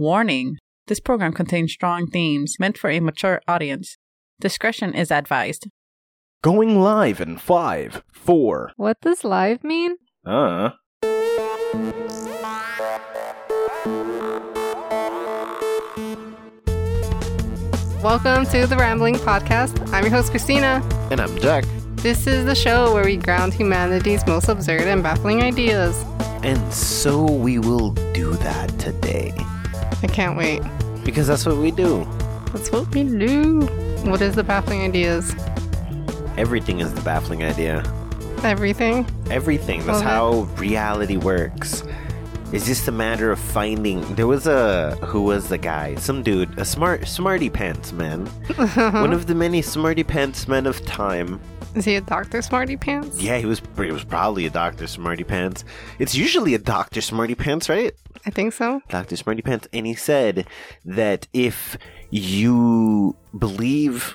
Warning this program contains strong themes meant for a mature audience. Discretion is advised. Going live in five, four. What does live mean? Uh. Welcome to the Rambling Podcast. I'm your host, Christina. And I'm Jack. This is the show where we ground humanity's most absurd and baffling ideas. And so we will do that today. I can't wait. Because that's what we do. That's what we do. What is the baffling ideas? Everything is the baffling idea. Everything? Everything. That's how reality works. It's just a matter of finding. There was a who was the guy? Some dude, a smart, smarty pants man, one of the many smarty pants men of time. Is he a Dr. Smarty Pants? Yeah, he was. He was probably a Doctor Smarty Pants. It's usually a Doctor Smarty Pants, right? I think so. Dr. Smarty Pants, and he said that if you believe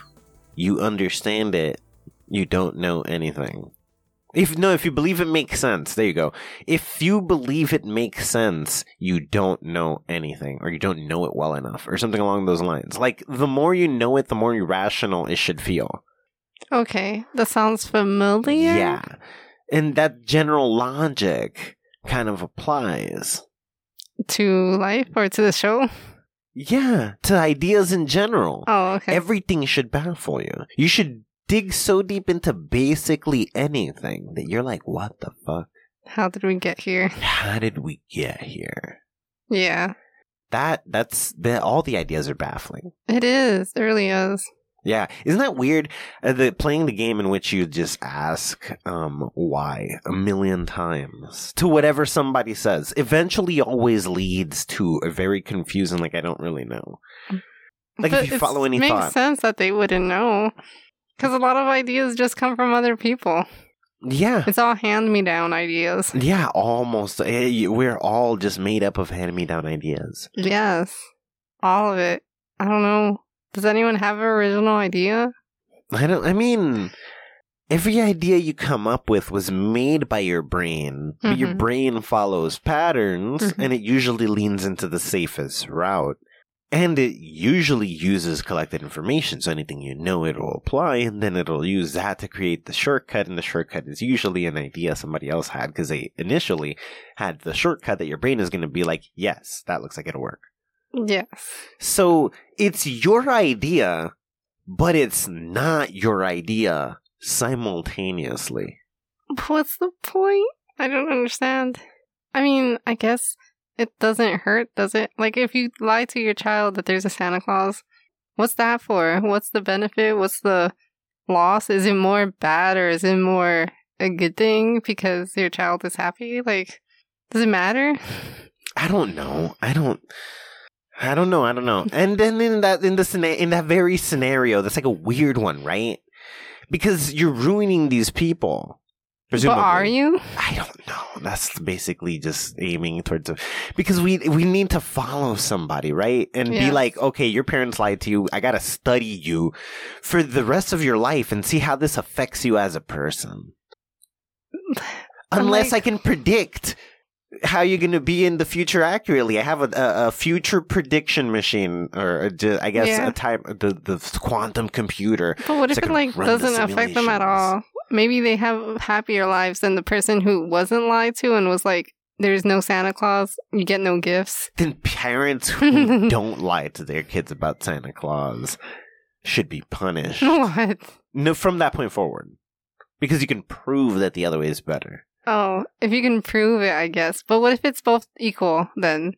you understand it, you don't know anything. If no, if you believe it makes sense, there you go. If you believe it makes sense, you don't know anything, or you don't know it well enough, or something along those lines. Like the more you know it, the more irrational it should feel. Okay. That sounds familiar. Yeah, and that general logic kind of applies. To life or to the show? Yeah, to ideas in general. Oh, okay. Everything should baffle you. You should dig so deep into basically anything that you're like, what the fuck? How did we get here? How did we get here? Yeah. That that's the, all the ideas are baffling. It is. It really is. Yeah, isn't that weird? Uh, the playing the game in which you just ask um why a million times to whatever somebody says eventually always leads to a very confusing like I don't really know. Like But if you follow any makes thought. sense that they wouldn't know. Because a lot of ideas just come from other people. Yeah. It's all hand me down ideas. Yeah, almost. Eh, We're all just made up of hand me down ideas. Yes. All of it. I don't know. Does anyone have an original idea? I don't, I mean, every idea you come up with was made by your brain, but your Mhm. brain follows patterns Mhm. and it usually leans into the safest route. And it usually uses collected information, so anything you know it will apply, and then it'll use that to create the shortcut, and the shortcut is usually an idea somebody else had because they initially had the shortcut that your brain is going to be like, yes, that looks like it'll work. Yes. So it's your idea, but it's not your idea simultaneously. What's the point? I don't understand. I mean, I guess it doesn't hurt, does it? Like, if you lie to your child that there's a Santa Claus, what's that for? What's the benefit? What's the loss? Is it more bad or is it more a good thing because your child is happy? Like, does it matter? I don't know. I don't. I don't know. I don't know. And then in that in the in that very scenario, that's like a weird one, right? Because you're ruining these people. But are you? I don't know. That's basically just aiming towards a, because we we need to follow somebody, right? And be like, okay, your parents lied to you. I gotta study you for the rest of your life and see how this affects you as a person. Unless like- I can predict how you're gonna be in the future accurately. I have a, a, a future prediction machine, or a, I guess Yeah. a type the the quantum computer. But what So if it like doesn't affect them at all? Maybe they have happier lives than the person who wasn't lied to and was like, "There's no Santa Claus. You get no gifts." then parents who don't lie to their kids about Santa Claus should be punished. what? No, from that point forward, because you can prove that the other way is better. Oh, if you can prove it, I guess. But what if it's both equal? Then,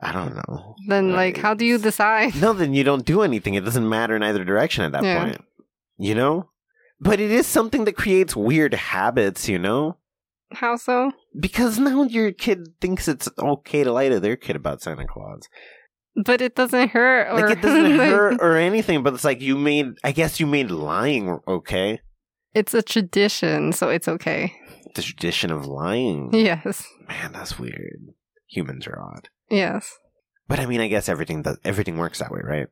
I don't know. then uh, like, how do you decide? No, then you don't do anything. It doesn't matter in either direction at that Yeah. point. You know? But it is something that creates weird habits, you know? How so? Because now your kid thinks it's okay to lie to their kid about Santa Claus. But it doesn't hurt. Or Like it doesn't like, hurt or anything, but it's like you made I guess you made lying okay. It's a tradition, so it's okay. The tradition of lying. Yes. Man, that's weird. Humans are odd. Yes. But I mean, I guess everything does, everything works that way, right?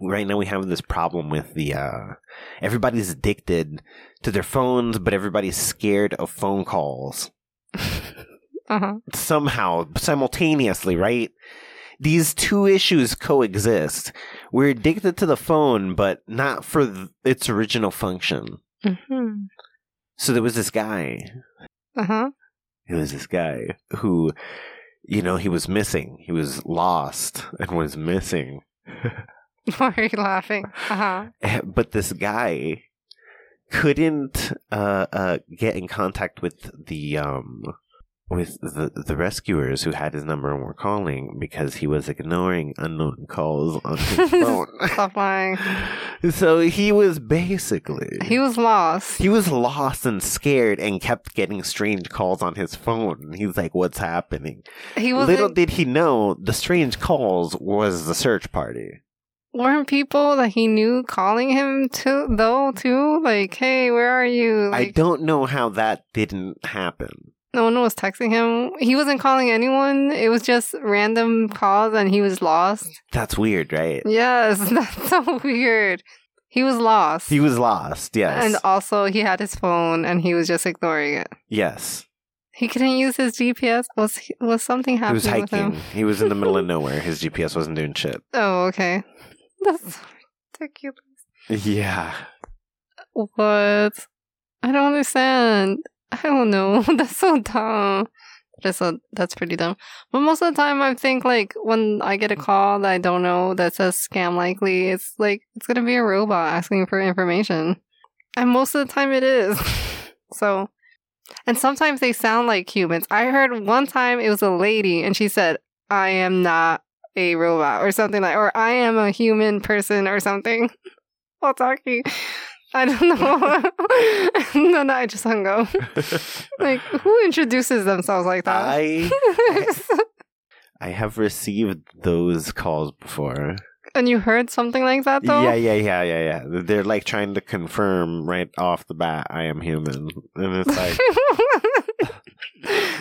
Right now we have this problem with the uh everybody's addicted to their phones, but everybody's scared of phone calls. Uh huh. Somehow, simultaneously, right? these two issues coexist. We're addicted to the phone, but not for th- its original function. Mm-hmm. So there was this guy. Uh huh. There was this guy who, you know, he was missing. He was lost and was missing. Why are you laughing? Uh huh. Eh, But this guy couldn't uh, uh, get in contact with the um with the the rescuers who had his number and were calling because he was ignoring unknown calls on his phone. Stop lying. so he was basically He was lost. he was lost and scared and kept getting strange calls on his phone. He's like, "What's happening?" He was. Little did he know, the strange calls was the search party. weren't people that he knew calling him to though too? Like, hey, where are you? I don't know how that didn't happen. No one was texting him. He wasn't calling anyone. It was just random calls, and he was lost. That's weird, right? Yes, that's so weird. He was lost. He was lost. Yes. And also, he had his phone, and he was just ignoring it. yes. He couldn't use his GPS. Was he- was something happening? He was hiking. He was in the middle of nowhere. His GPS wasn't doing shit. Oh, okay. That's ridiculous. Yeah. What? I don't understand. I don't know. That's so dumb. That's so, that's pretty dumb. But most of the time, I think like when I get a call that I don't know that says scam likely, it's like it's gonna be a robot asking for information, and most of the time it is. so, and sometimes they sound like humans. I heard one time it was a lady, and she said, "I am not a robot" or something like, or "I am a human person" or something while talking. I don't know. no, no, I just hung up. Like, who introduces themselves like that? I I have received those calls before. and you heard something like that, though? Yeah, yeah, yeah, yeah, yeah. They're like trying to confirm right off the bat I am human. And it's like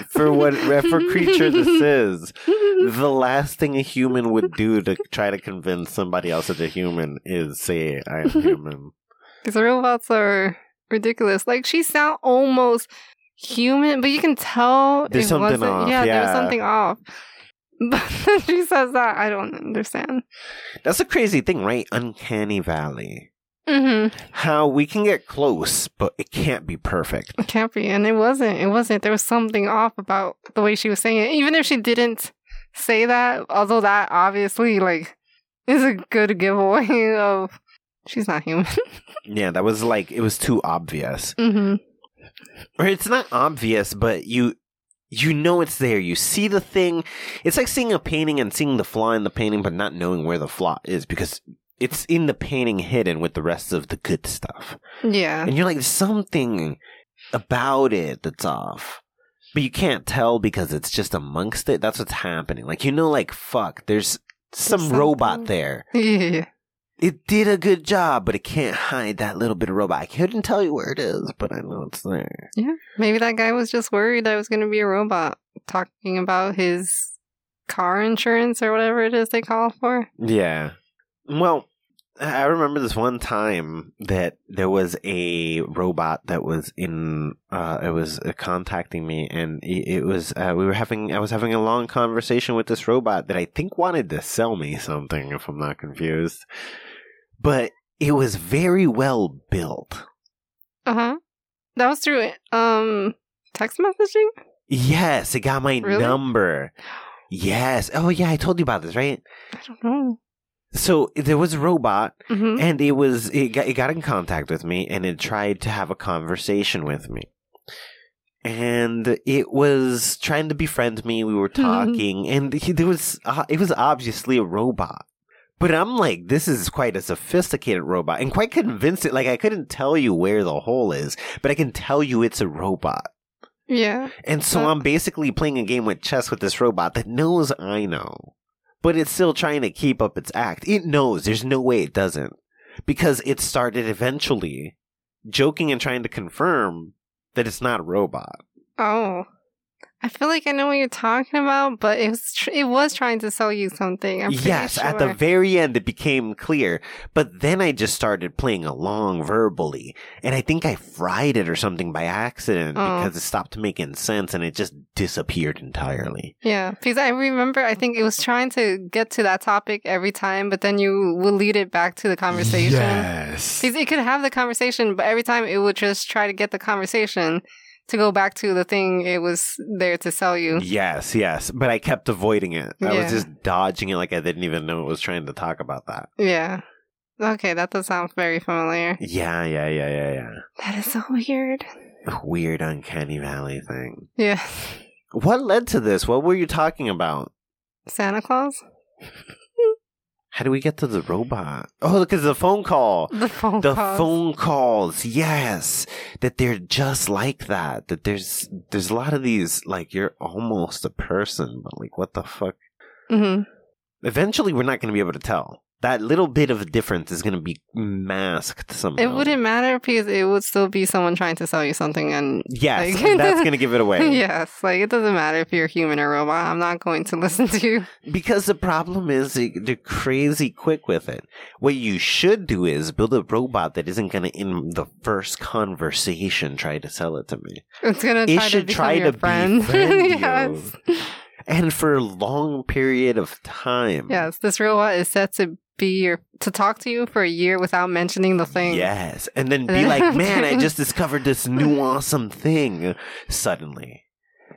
for what for creature this is. The last thing a human would do to try to convince somebody else that a human is say I am human. These robots are ridiculous. Like, she sound almost human, but you can tell There's it something wasn't. off, Yeah, there's yeah. something off. But she says that. I don't understand. That's a crazy thing, right? Uncanny Valley. Mm-hmm. How we can get close, but it can't be perfect. It can't be. And it wasn't. It wasn't. There was something off about the way she was saying it. Even if she didn't say that, although that obviously, like, is a good giveaway of she's not human. Yeah, that was like it was too obvious. mm-hmm. Or it's not obvious, but you you know it's there. You see the thing. It's like seeing a painting and seeing the flaw in the painting, but not knowing where the flaw is because it's in the painting hidden with the rest of the good stuff. Yeah. And you're like, something about it that's off. But you can't tell because it's just amongst it. That's what's happening. Like, you know, like, fuck, there's some something. robot there. Yeah. It did a good job, but it can't hide that little bit of robot. I couldn't tell you where it is, but I know it's there. Yeah. Maybe that guy was just worried it was going to be a robot talking about his car insurance or whatever it is they call for. Yeah. Well, I remember this one time that there was a robot that was in, uh, it was uh, contacting me, and it, it was, uh, we were having, I was having a long conversation with this robot that I think wanted to sell me something, if I'm not confused. But it was very well built. Uh huh. That was through um text messaging. Yes, it got my Really? number. Yes. Oh, yeah, I told you about this, right? I don't know. So there was a robot hmm and it was it got, it got in contact with me and it tried to have a conversation with me and it was trying to befriend me we were talking and he, there was uh, it was obviously a robot but i'm like this is quite a sophisticated robot and quite convincing like i couldn't tell you where the hole is but i can tell you it's a robot Yeah. and so Uh. i'm basically playing a game with chess with this robot that knows i know but it's still trying to keep up its act. It knows there's no way it doesn't because it started eventually joking and trying to confirm that it's not a robot. Oh. I feel like I know what you're talking about, but it was tr- it was trying to sell you something. I'm yes, at the very end, it became clear. But then I just started playing along verbally. And I think I fried it or something by accident Oh. because it stopped making sense and it just disappeared entirely. Yeah, because I remember I think it was trying to get to that topic every time, but then you will lead it back to the conversation. Yes. Because it could have the conversation, but every time it would just try to get the conversation to go back to the thing it was there to sell you. Yes, yes. But I kept avoiding it. I Yeah. was just dodging it like I didn't even know it was trying to talk about that. Yeah. Okay, that does sound very familiar. Yeah, yeah, yeah, yeah, yeah. That is so weird. Weird uncanny valley thing. Yeah. What led to this? What were you talking about? Santa Claus? How do we get to the robot? Oh, because the phone call. The phone the calls. phone calls yes that they're just like that that there's there's a lot of these like you're almost a person but like what the fuck hmm eventually we're not going to be able to tell that little bit of difference is going to be masked somehow It wouldn't matter because it would still be someone trying to sell you something and yes like- that's going to give it away yes, like it doesn't matter if you're human or robot. I'm not going to listen to you. because the problem is they- they're crazy quick with it what you should do is build a robot that isn't going to in the first conversation try to sell it to me It's It try to should try to friend. befriend you. yes. and for a long period of time. Yes, this robot is set to be your to talk to you for a year without mentioning the thing. Yes, and then be like, "Man, I just discovered this new awesome thing." Suddenly,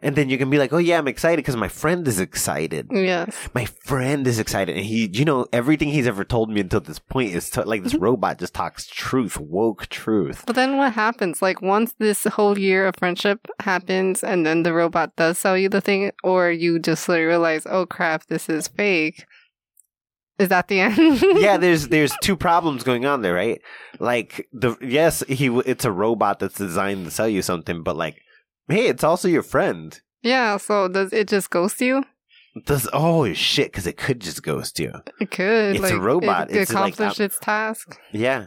and then you can be like, "Oh yeah, I'm excited because my friend is excited. Yes. My friend is excited, and he, you know, everything he's ever told me until this point is like this mm-hmm. robot just talks truth, woke truth. But then what happens? Like once this whole year of friendship happens and then the robot does sell you the thing, or you just realize, oh crap, this is fake. Is that the end? yeah, there's there's two problems going on there, right? Like the yes, he it's a robot that's designed to sell you something, but like, hey, it's also your friend. yeah, so does it just ghost you? Does oh shit? Because it could just ghost you. It could. It's a robot. It, It's accomplished um, its task. Yeah,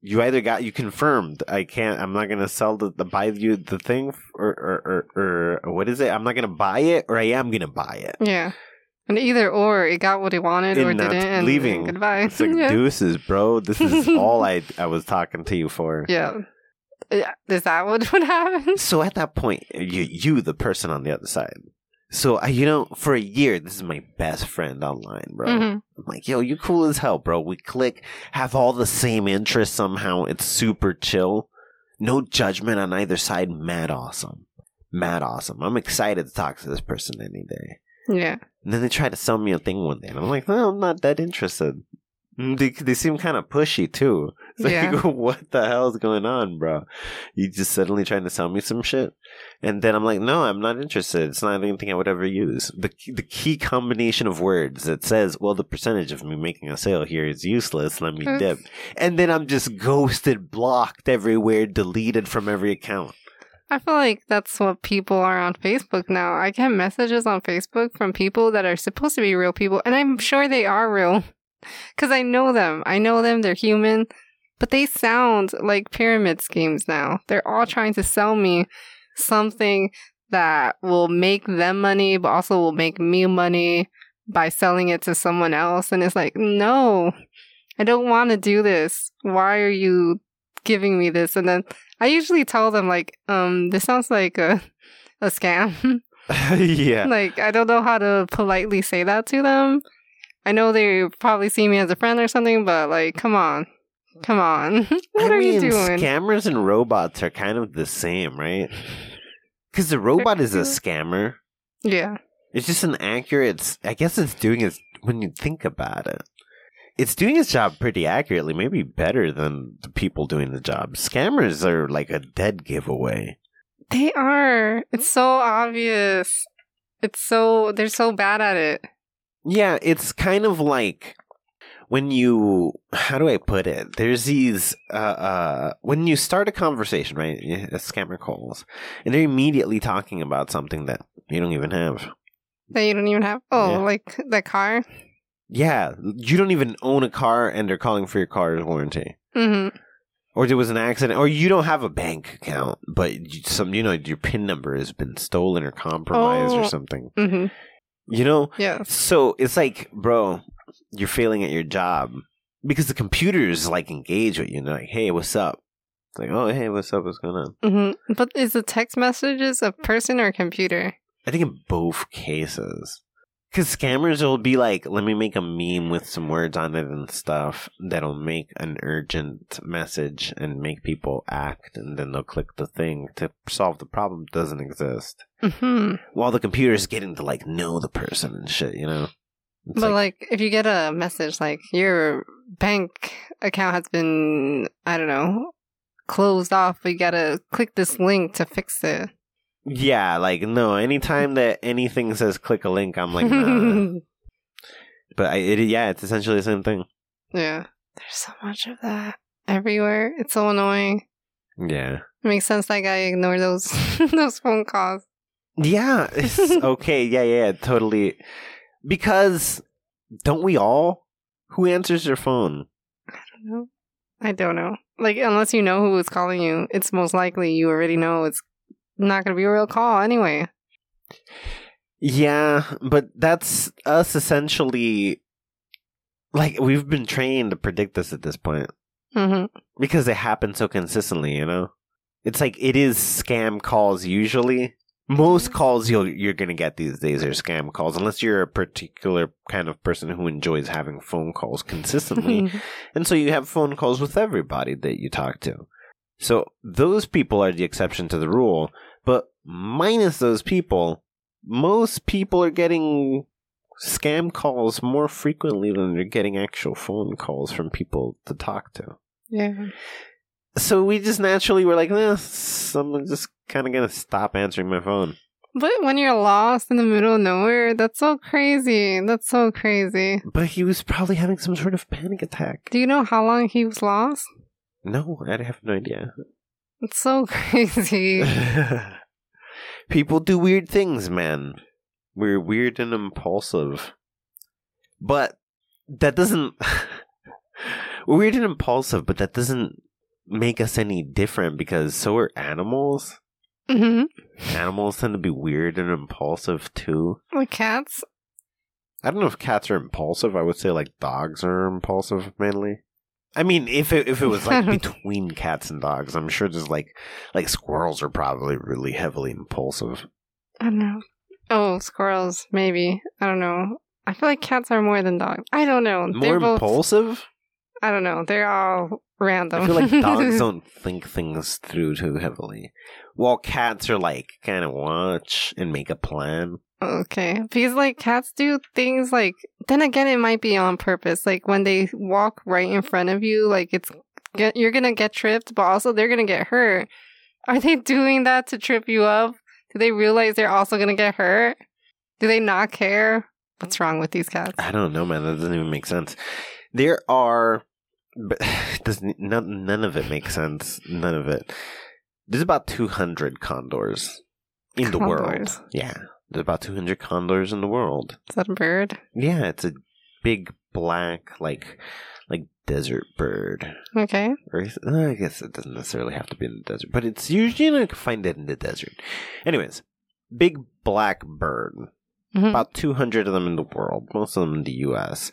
you either got you confirmed. I can't. I'm not gonna sell the, the buy you the thing, or or, or or what is it? I'm not gonna buy it, or I am gonna buy it. Yeah. And either or, it got what it wanted or didn't, and leaving. goodbye. It's like yeah. deuces, bro. This is all I I was talking to you for. yeah. Is that what would happen? So at that point, you you the person on the other side. So I, you know, for a year, this is my best friend online, bro. Mhm. I'm like, yo, you cool as hell, bro. We click, have all the same interests somehow. It's super chill. No judgment on either side. Mad awesome. Mad awesome. I'm excited to talk to this person any day. Yeah. And then they try to sell me a thing one day, and I'm like, no, I'm not that interested. Mm, They, they seem kind of pushy too. It's like, Yeah. what the hell is going on, bro? You just suddenly trying to sell me some shit, and then I'm like, no, I'm not interested. It's not anything I would ever use. the The key combination of words that says, well, the percentage of me making a sale here is useless. Let me dip, and then I'm just ghosted, blocked everywhere, deleted from every account. I feel like that's what people are on Facebook now. I get messages on Facebook from people that are supposed to be real people, and I'm sure they are real because I know them. I know them, they're human, but they sound like pyramid schemes now. They're all trying to sell me something that will make them money, but also will make me money by selling it to someone else. And it's like, no, I don't want to do this. Why are you giving me this? And then I usually tell them like, um, this sounds like a a scam. yeah. like I don't know how to politely say that to them. I know they probably see me as a friend or something, but like, come on, come on, what I are mean, you doing? Scammers and robots are kind of the same, right? Because the robot is a scammer. yeah, It's just an accurate. I guess it's doing its. When you think about it, it's doing its job pretty accurately. Maybe better than the people doing the job. Scammers are like a dead giveaway. they are. It's so obvious. It's so they're so bad at it. Yeah, it's kind of like when you how do I put it? There's these uh uh when you start a conversation, right? A scammer calls and they're immediately talking about something that you don't even have. That you don't even have. Oh, Yeah. like the car. Yeah, you don't even own a car and they're calling for your car's warranty. hmm or there was an accident, or you don't have a bank account, but you- some you know your PIN number has been stolen or compromised or Oh. something. hmm You know, Yeah. so it's like, bro, you're failing at your job because the computers like engage with you and they're like, hey, what's up? It's like, oh, hey, what's up? What's going on? hmm But is the text messages a person or a computer? I think in both cases. Because scammers will be like, let me make a meme with some words on it and stuff that'll make an urgent message and make people act, and then they'll click the thing to solve the problem that doesn't exist. hmm While the computer is getting to like know the person and shit, you know? It's But like, if you get a message like your bank account has been, I don't know, closed off, but you gotta click this link to fix it. Yeah, like no. Anytime that anything says click a link, I'm like, nah. but I, it, yeah, it's essentially the same thing. yeah, there's so much of that everywhere. It's so annoying. Yeah, It makes sense like I ignore those those phone calls. yeah. It's okay. Yeah, yeah, totally. Because don't we all? Who answers their phone? I don't know. I don't know. Like unless you know who is calling you, it's most likely you already know it's not gonna be a real call anyway. Yeah, but that's us essentially. Like we've been trained to predict this at this point. hmm because it happens so consistently, you know. It's like it is scam calls usually. Most calls you'll you're gonna get these days are scam calls, unless you're a particular kind of person who enjoys having phone calls consistently, and so you have phone calls with everybody that you talk to. So those people are the exception to the rule, but minus those people, most people are getting scam calls more frequently than they're getting actual phone calls from people to talk to yeah. so we just naturally were like, eh, I'm just kind of gonna stop answering my phone. But when you're lost in the middle of nowhere, that's so crazy. That's so crazy. But he was probably having some sort of panic attack. Do you know how long he was lost? No, I have no idea. It's so crazy. People do weird things, man. We're weird and impulsive. But that doesn't. We're weird and impulsive, but that doesn't make us any different because so are animals. hmm Animals tend to be weird and impulsive too. Like cats. I don't know if cats are impulsive. I would say like dogs are impulsive mainly. I mean, if it if it was like between cats and dogs, I'm sure there's like like squirrels are probably really heavily impulsive. I don't know. Oh, squirrels, maybe. I don't know. I feel like cats are more than dogs. I don't know. More They're both, impulsive? I don't know. They're all random. I feel like dogs don't think things through too heavily. While cats are like kind of watch and make a plan. Okay. Because like cats do things like then again it might be on purpose. Like when they walk right in front of you, like it's you're gonna get tripped, but also they're gonna get hurt. Are they doing that to trip you up? Do they realize they're also gonna get hurt? Do they not care? What's wrong with these cats? I don't know, man. That doesn't even make sense. There are, but does none, none of it makes sense. None of it. There's about 200 condors in the world. Yeah, there's about 200 condors in the world. Is that a bird? Yeah, it's a big black like like desert bird. Okay. Or I guess it doesn't necessarily have to be in the desert, but it's usually you know, you can find it in the desert. Anyways, big black bird. Mhm. About 200 of them in the world, most of them in the US.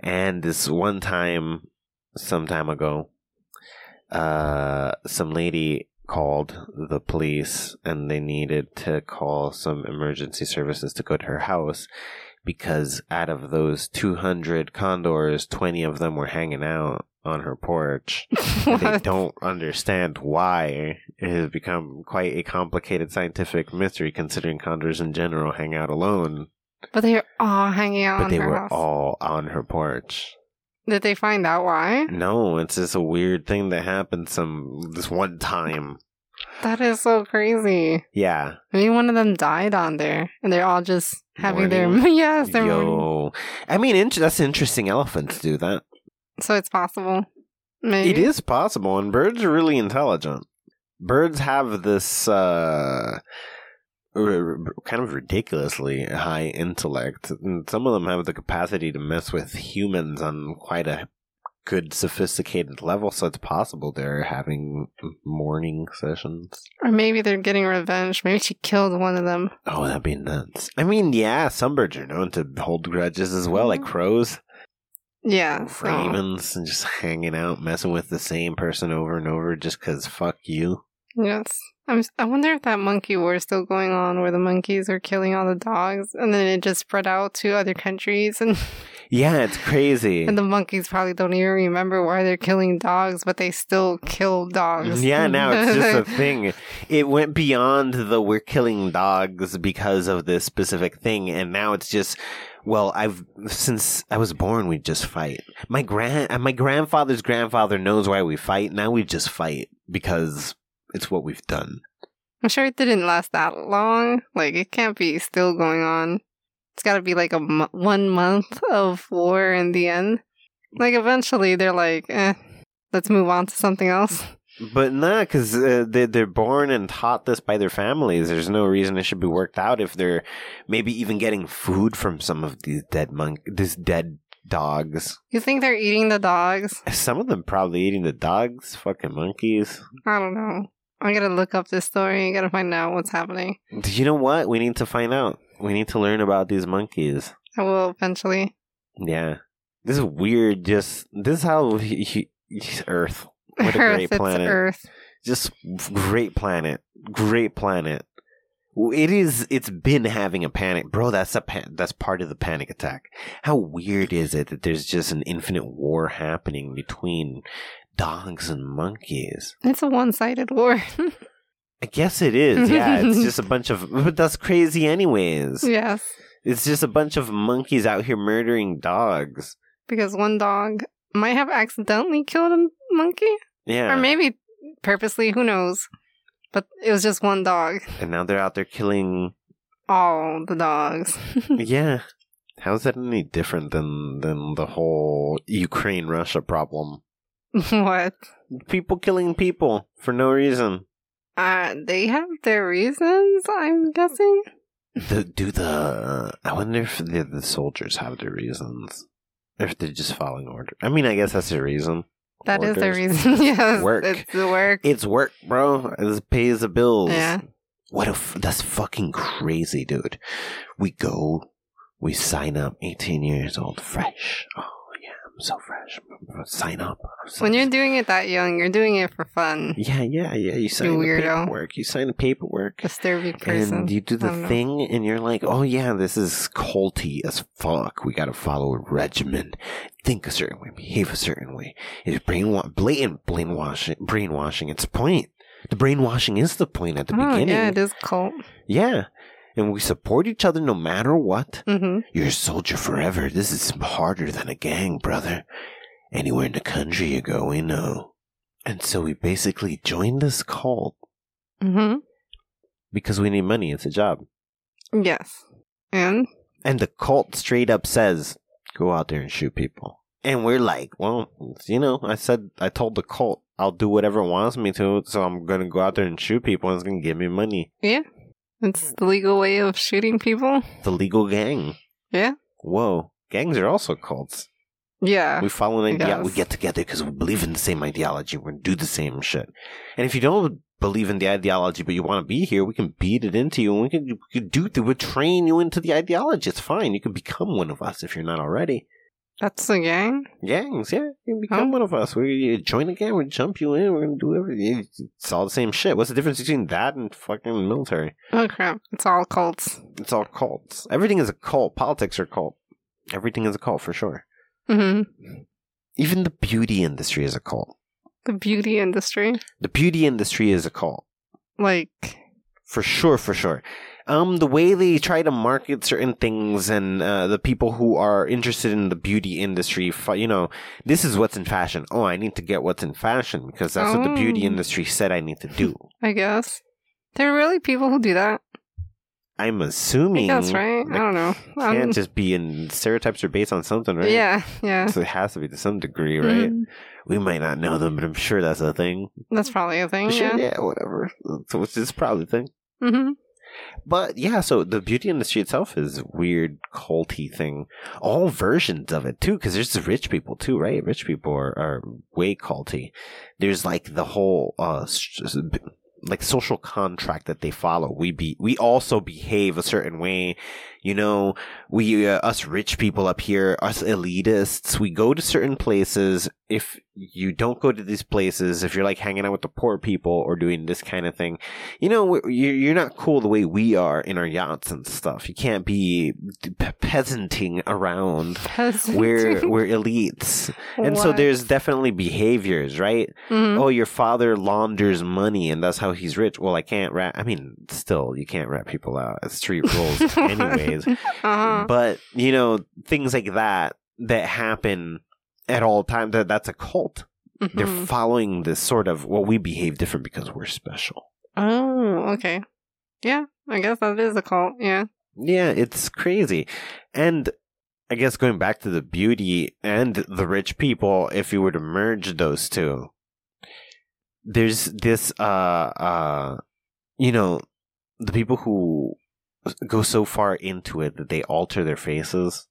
And this one time, some time ago, uh, some lady called the police and they needed to call some emergency services to go to her house because out of those 200 condors, 20 of them were hanging out on her porch. They don't understand why. It has become quite a complicated scientific mystery considering condors in general hang out alone, But they're all hanging out but they were house. all on her porch. Did they find out why? No, it's just a weird thing that happened some this one time. That is so crazy. Yeah. Maybe one of them died on there, and they're all just having Mourning? their yes, they're mourning. Yo. I mean, int- that's interesting. Elephants do that. So it's possible. Maybe It is possible, and birds are really intelligent. Birds have this uh, kind of ridiculously high intellect, and some of them have the capacity to mess with humans on quite a good sophisticated level, so it's possible they're having mourning sessions. Or maybe they're getting revenge. Maybe she killed one of them. Oh, that'd be nuts. I mean, yeah, some birds are known to hold grudges as well, like mm-hmm. crows, Yeah. so- ravens, and just hanging out, messing with the same person over and over just because fuck you. Yes. I'm, I wonder if that monkey war is still going on where the monkeys are killing all the dogs and then it just spread out to other countries and, Yeah, it's crazy. and the monkeys probably don't even remember why they're killing dogs, but they still kill dogs. Yeah, now it's just a thing. It went beyond the we're killing dogs because of this specific thing, and now it's just well, I've since I was born, we just fight. My grand, my grandfather's grandfather knows why we fight. Now we just fight because it's what we've done. I'm sure it didn't last that long. Like, it can't be still going on. It's got to be like a one month of war in the end. Like, eventually they're like, eh, let's move on to something else. But nah, because uh, they they're born and taught this by their families. There's no reason it should be worked out if they're maybe even getting food from some of these dead monk, these dead dogs. You think they're eating the dogs? Some of them probably eating the dogs, fucking monkeys. I don't know. I gotta look up this story. I gotta find out what's happening. You know what? We need to find out. We need to learn about these monkeys. I will eventually. Yeah. This is weird. Just this is how he, he, Earth. What a Earth, great it's planet. Earth. Just great planet. Great planet. It is. It's been having a panic, bro. That's a pa- that's part of the panic attack. How weird is it that there's just an infinite war happening between dogs and monkeys? It's a one-sided war. I guess it is. Yeah, it's just a bunch of. But that's crazy, anyways. yes, It's just a bunch of monkeys out here murdering dogs. because one dog might have accidentally killed a monkey, Yeah. or maybe purposely. Who knows? But it was just one dog. and now they're out there killing. All the dogs. yeah. How's that any different than than the whole Ukraine Russia problem? what? People killing people for no reason. Uh, they have their reasons. I'm guessing. The, do the I wonder if the, the soldiers have their reasons, or if they're just following order. I mean, I guess that's their reason. That is their Orders. reason. yes, Work. it's the work. It's work, bro. It pays the bills. Yeah. What if that's fucking crazy, dude? We go, we sign up, 18 years old, fresh. Oh, I'm so fresh. Sign up. So- When you're doing it that young, you're doing it for fun. Yeah, yeah, yeah. You sign the weirdo. paperwork. You sign the paperwork. Disturbing person. And you do the don't know. thing, and you're like, oh, yeah, this is culty as fuck. We gotta follow a regimen. Think a certain way, behave a certain way. It's brainwa- blatant brainwashing. Brainwashing. It's the point. The brainwashing is the point at the oh, beginning. yeah, it is cult. Yeah. And we support each other no matter what. hmm You're a soldier forever. This is harder than a gang, brother. Anywhere in the country you go, we know. And so we basically joined this cult mm-hmm. because we need money. It's a job. Yes. And And the cult straight up says, go out there and shoot people. And we're like, well, you know, I said, I told the cult, I'll do whatever it wants me to, so I'm gonna go out there and shoot people and it's gonna give me money. It's the legal way of shooting people. The legal gang. Yeah. Whoa. Gangs are also cults. Yeah. We follow an idea. We get together because we believe in the same ideology. We're gonna do the same shit. And if you don't believe in the ideology, but you want to be here, we can beat it into you, and we can, we can do. We train you into the ideology. It's fine. You can become one of us if you're not already. That's the gang. Gangs, yeah, you can become one of us. We join a gang. We jump you in. We're gonna do everything. It's all the same shit. What's the difference between that and fucking military? Oh crap! It's all cults. It's all cults. Everything is a cult. Politics are cult. Everything is a cult for sure. hmm Even the beauty industry is a cult. The beauty industry, The beauty industry is a cult. like, For sure, for sure. Um, the way they try to market certain things and uh, the people who are interested in the beauty industry, you know, this is what's in fashion. Oh, I need to get what's in fashion because that's what the beauty Oh. industry said I need to do. I guess there are really people who do that. I'm assuming that's right? I don't know. Um, can't just be in stereotypes are based on something, right? Yeah, yeah. So it has to be to some degree, right? Mhm. We might not know them, but I'm sure that's a thing. That's probably a thing. Sure, yeah. yeah, whatever. So it's, it's probably a thing. hmm But yeah, so the beauty industry itself is weird culty thing. All versions of it too, because there's rich people too, right? Rich people are, are way culty. There's like the whole uh like social contract that they follow. We be we also behave a certain way. You know, we uh, us rich people up here, us elitists, we go to certain places. If you don't go to these places, if you're like hanging out with the poor people or doing this kind of thing, you know, you're you're not cool the way we are in our yachts and stuff. You can't be pe- peasanting around. We're we're elites, and so there's definitely behaviors, right? Mhm. oh, your father launders money and that's how he's rich. Well, I can't rat. I mean, still, you can't rat people out It's street rules, anyways. uh-huh. But you know, things like that that happen at all times. That that's a cult. They're Mhm. following this sort of well, we behave different because we're special. Oh, okay. Yeah, I guess that is a cult. Yeah. Yeah, it's crazy, and. I guess going back to the beauty and the rich people, if you were to merge those two, there's this uh uh you know the people who go so far into it that they alter their faces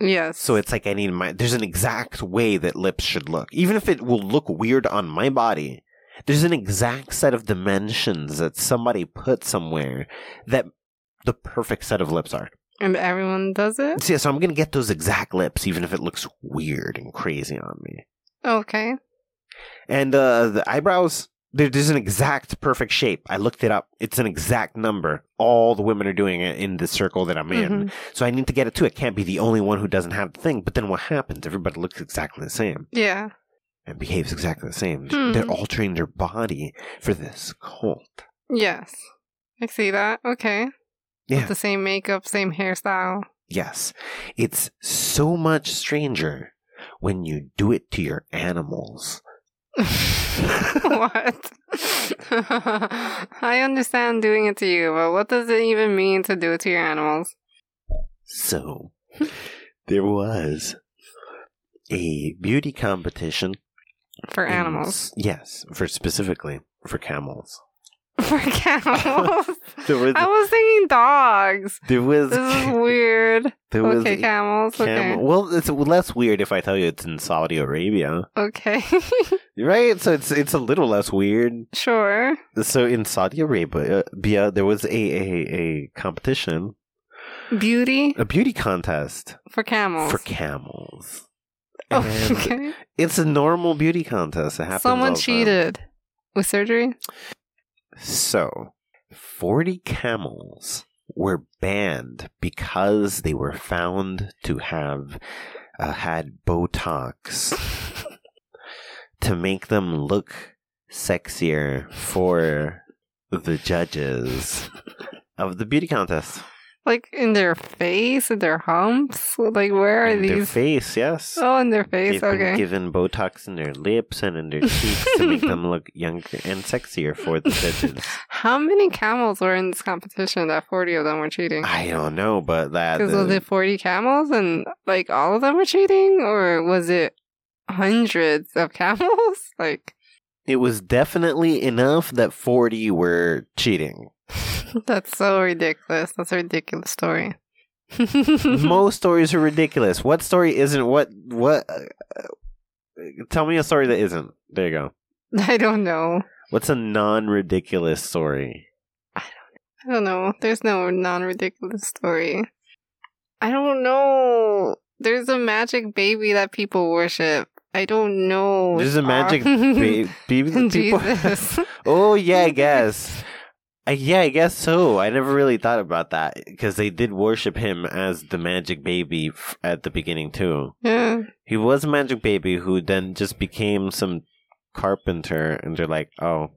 Yes. so it's like i need my there's an exact way that lips should look even if it will look weird on my body there's an exact set of dimensions that somebody put somewhere that the perfect set of lips are and everyone does it. so, yeah, so i'm gonna get those exact lips even if it looks weird and crazy on me Okay. And uh, the eyebrows, there's an exact perfect shape. I looked it up. It's an exact number. All the women are doing it in the circle that I'm in. Mhm. So I need to get it too. I can't be the only one who doesn't have the thing. But then what happens? Everybody looks exactly the same Yeah. and behaves exactly the same. Hmm. They're altering their body for this cult. Yes. I see that. Okay. Yeah. With the same makeup, same hairstyle. Yes. It's so much stranger when you do it to your animals. what? I understand doing it to you, but what does it even mean to do it to your animals? So, there was a beauty competition For in- animals. Yes, for specifically for camels. For camels. Was I was thinking dogs. there was This is weird. there was Okay, camels. okay. Well, it's less weird if I tell you it's in Saudi Arabia, Okay. Right? So it's it's a little less weird. sure. So in Saudi Arabia, there was a, a a competition, Beauty a beauty contest for camels. for camels. Oh, okay. it's a normal beauty contest. It happens. Someone the time. cheated with surgery. So, 40 camels were banned because they were found to have uh, had Botox to make them look sexier for the judges of the beauty contest. Like in their face, in their humps. Like where are In their these? face, yes. Oh, in their face. They've been Okay. given Botox in their lips and in their cheeks to make them look younger and sexier for the judges. How many camels were in this competition that 40 of them were cheating? I don't know, but that Because was it 40 camels and like all of them were cheating? Or was it hundreds of camels? Like, It was definitely enough that 40 were cheating. that's so ridiculous. That's a ridiculous story. Most stories are ridiculous. What story isn't? What? What? Uh, tell me a story that isn't. There you go. I don't know. What's a non ridiculous story? I don't know. There's no non ridiculous story. I don't know. There's a magic baby that people worship. I don't know. There's a magic ba- baby that people. Oh, yeah, I guess. Uh, yeah, I guess so. I never really thought about that because they did worship him as the magic baby f- at the beginning, too. yeah. He was a magic baby who then just became some carpenter, and they're like, oh,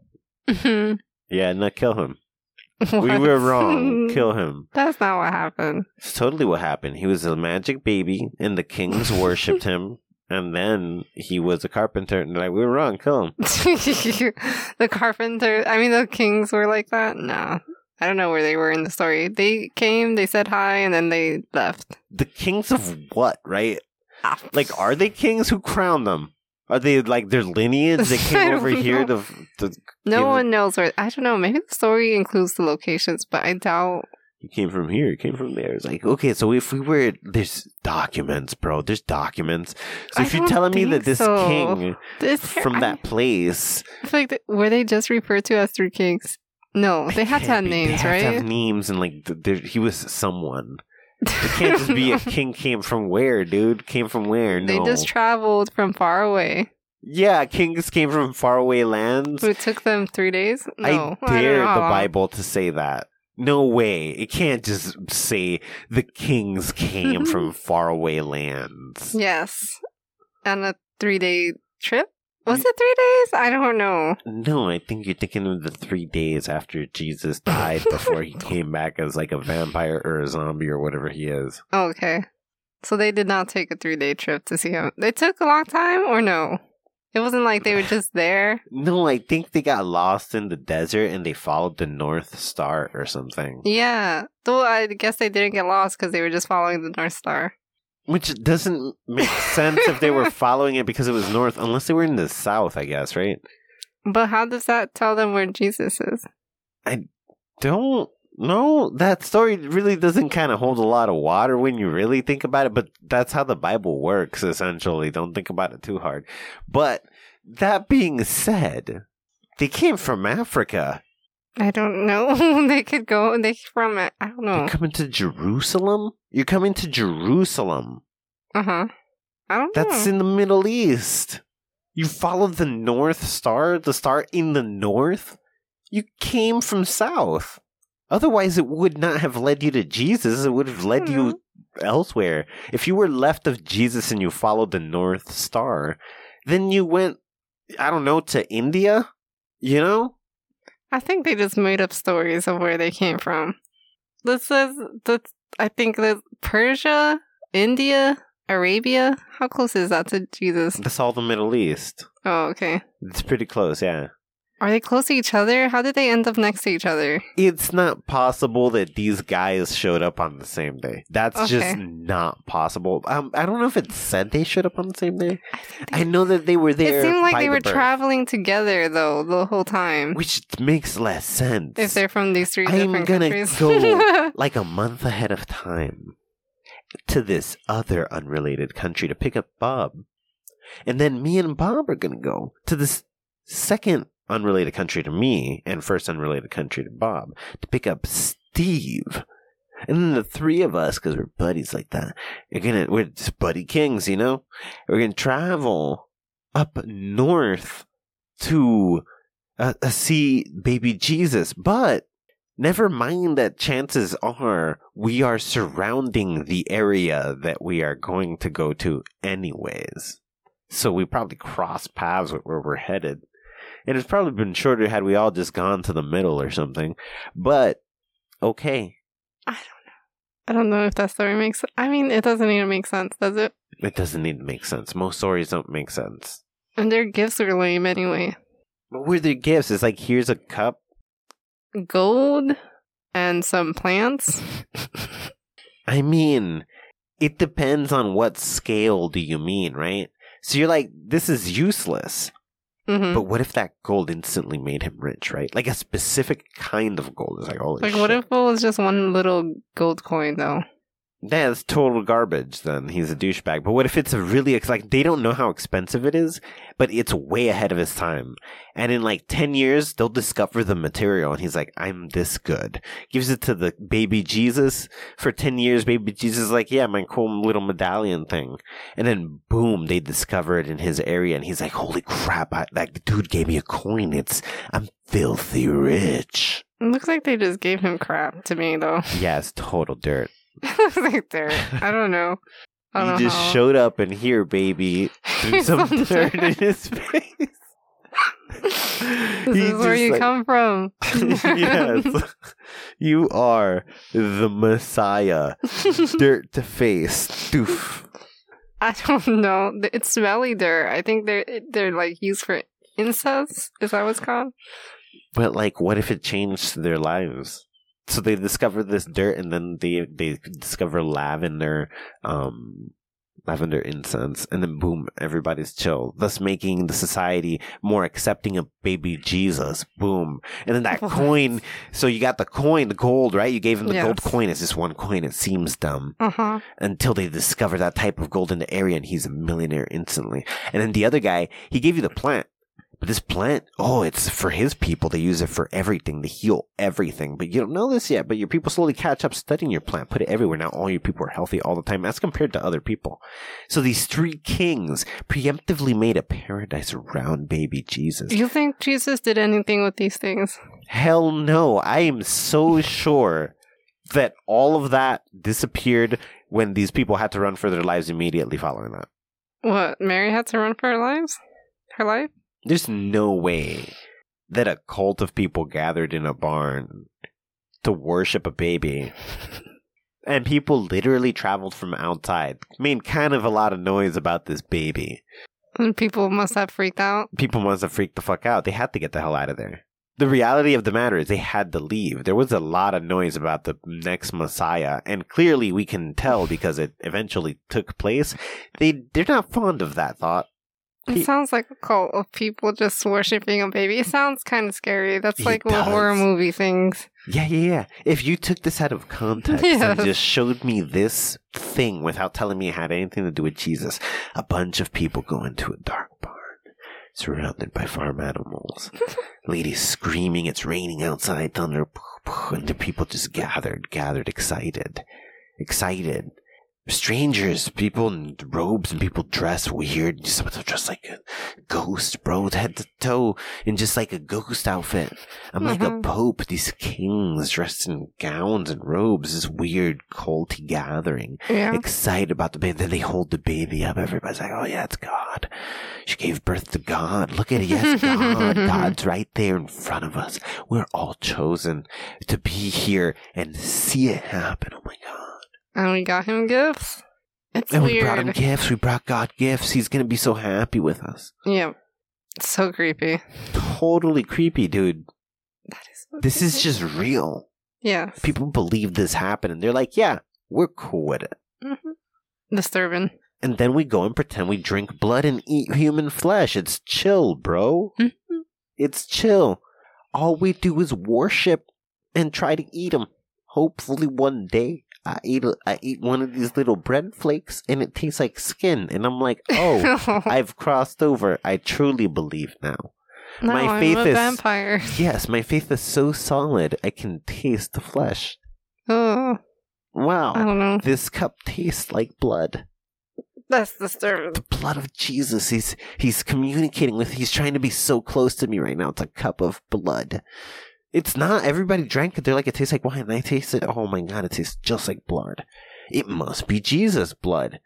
yeah, no, kill him. We were wrong. Kill him. That's not what happened. It's totally what happened. He was a magic baby, and the kings worshipped him. And then he was a carpenter, and they're like, we were wrong. Kill him. the carpenter, I mean, the kings were like that? No. I don't know where they were in the story. They came, they said hi, and then they left. The kings of what, right? Ah. Like, are they kings who crown them? Are they like their lineage? They came over here know. to, to. No one knows where. I don't know. Maybe the story includes the locations, but I doubt. Came from here. Came from there. It's like okay, so if we were there's documents, bro. There's documents. So I if you're telling me that this so. king This from I- that place, I feel like they, were they just referred to as three kings? No, they had to have be- names, they right? Have names and like there, he was someone. It can't just be a king came from where, dude? Came from where? No. They just traveled from far away. yeah, kings came from faraway lands. It took them three days. No, I dare how the. Bible to say that. No way. It can't just say the kings came from faraway lands. Yes, on a three-day trip. Was mm. it three days? I don't know. No, I think you're thinking of the three days after Jesus died before he came back as like a vampire or a zombie or whatever he is. Okay, so they did not take a three-day trip to see him. They took a long time, or no? It wasn't like they were just there. No, I think they got lost in the desert and they followed the North Star or something. Yeah, though I guess they didn't get lost because they were just following the North Star. Which doesn't make sense if they were following it because it was north, unless they were in the south, I guess, right? But how does that tell them where Jesus is? I don't know. That story really doesn't kind of hold a lot of water when you really think about it, but that's how the Bible works, essentially. Don't think about it too hard. But that being said, they came from Africa. I don't know. they could go. They from it. I don't know. You're coming to Jerusalem? You're coming to Jerusalem. Uh huh. I don't know. That's know. in the Middle East. You followed the North Star, the star in the north. You came from south. Otherwise, it would not have led you to Jesus. It would have led you hmm. elsewhere. If you were left of Jesus and you followed the North Star, then you went, I don't know, to India? You know? I think they just made up stories of where they came from. This is, that I think that Persia, India, Arabia. How close is that to Jesus? That's all the Middle East. Oh, okay. It's pretty close, yeah. Are they close to each other? How did they end up next to each other? It's not possible that these guys showed up on the same day. That's Okay. just not possible. Um, I don't know if it said they showed up on the same day. I I know that they were there. it seemed like they the were birth, traveling together though the whole time. which makes less sense. if they're from these 3 I'm different gonna countries. go- like a month ahead of time to this other unrelated country to pick up Bob. And then me and Bob are going to go to this second unrelated country to me and first unrelated country to Bob to pick up Steve. And then the three of us, because we're buddies like that, are gonna, we're just buddy kings, you know? We're gonna travel up north to uh, see baby Jesus. But never mind that chances are we are surrounding the area that we are going to go to anyways. So we probably cross paths with where we're headed. And it's probably been shorter had we all just gone to the middle or something. But okay. I don't know. I don't know if that story makes. I mean, it doesn't even make sense, does it? It doesn't need to make sense. Most stories don't make sense. And their gifts are lame anyway. But were their gifts? It's like here's a cup. Gold and some plants. I mean, it depends on what scale do you mean, right? So you're like, this is useless. Hmm But what if that gold instantly made him rich, right? Like a specific kind of gold is like, holy Like, shit. what if it was just one little gold coin though? That's total garbage. Then he's a douchebag. But what if it's a really ex- like they don't know how expensive it is, but it's way ahead of his time. And in like ten years, they'll discover the material, and he's like, "I'm this good." Gives it to the baby Jesus for ten years. Baby Jesus is like, "Yeah, my cool little medallion thing." And then boom, they discover it in his area, and he's like, "Holy crap! I, that dude gave me a coin. It's I'm filthy rich." It looks like they just gave him crap to me though. Yeah, it's total dirt. like dirt. I don't know. I don't he know just how. showed up and here, baby, threw some Some dirt in his face. this He is where you like- come from. yes, you are the Messiah. dirt to face. Doof. I don't know. It's smelly dirt. I think they're they're like used for incense. Is that what's called? But like, what if it changed their lives? So they discover this dirt, and then they they discover lavender, um, lavender incense, and then boom, everybody's chill, thus making the society more accepting of baby Jesus. Boom. And then that coin, so you got the coin, the gold, right? You gave him the gold coin. It's just one coin. It seems dumb Uh huh. until they discover that type of gold in the area and he's a millionaire instantly. And then the other guy, he gave you the plant. But this plant, oh, it's for his people. They use it for everything. They heal everything. But you don't know this yet. But your people slowly catch up studying your plant. Put it everywhere. Now all your people are healthy all the time as compared to other people. So these three kings preemptively made a paradise around baby Jesus. You think Jesus did anything with these things? Hell no. I am so sure that all of that disappeared when these people had to run for their lives immediately following that. What? Mary had to run for her lives? Her life? There's no way that a cult of people gathered in a barn to worship a baby. And people literally traveled from outside, made kind of a lot of noise about this baby. And people must have freaked out. People must have freaked the fuck out. They had to get the hell out of there. The reality of the matter is they had to leave. There was a lot of noise about the next Messiah, and clearly we can tell because it eventually took place. They they're not fond of that thought. It sounds like a cult of people just worshiping a baby. It sounds kind of scary. That's It like what horror movie things. Yeah, yeah, yeah. If you took this out of context Yes. and just showed me this thing without telling me it had anything to do with Jesus, a bunch of people go into a dark barn, surrounded by farm animals, ladies screaming, "It's raining outside!" Thunder, and the people just gathered, gathered, excited, excited. Strangers, people in robes and people dressed weird. Some of them dressed like a ghost, bro, head to toe, in just like a ghost outfit. I'm like a Mhm. pope. These kings dressed in gowns and robes. This weird culty gathering. Yeah. Excited about the baby. Then they hold the baby up. Everybody's like, "Oh yeah, it's God. She gave birth to God. Look at it. Yes, God. God's right there in front of us. We're all chosen to be here and see it happen. Oh my God." And we got him gifts. It's And we brought him gifts. We brought God gifts. He's gonna be so happy with us. Yeah. So creepy. Totally creepy, dude. That is so This is just real. Yeah. People believe this happened, and they're like, "Yeah, we're cool with it." Disturbing. And then we go and pretend we drink blood and eat human flesh. It's chill, bro. Mhm. It's chill. All we do is worship and try to eat them. Hopefully, one day I eat a, I eat one of these little bread flakes and it tastes like skin, and I'm like, oh, I've crossed over. I truly believe now. no, my I'm faith is- vampire. Yes, my faith is so solid. I can taste the flesh. Oh, Wow, I don't know. this cup tastes like blood. That's disturbing. the blood of Jesus. He's he's communicating with. He's trying to be so close to me right now. It's a cup of blood. It's not. Everybody drank it. They're like, it tastes like wine. And I taste it. Oh my god, it tastes just like blood. It must be Jesus' blood.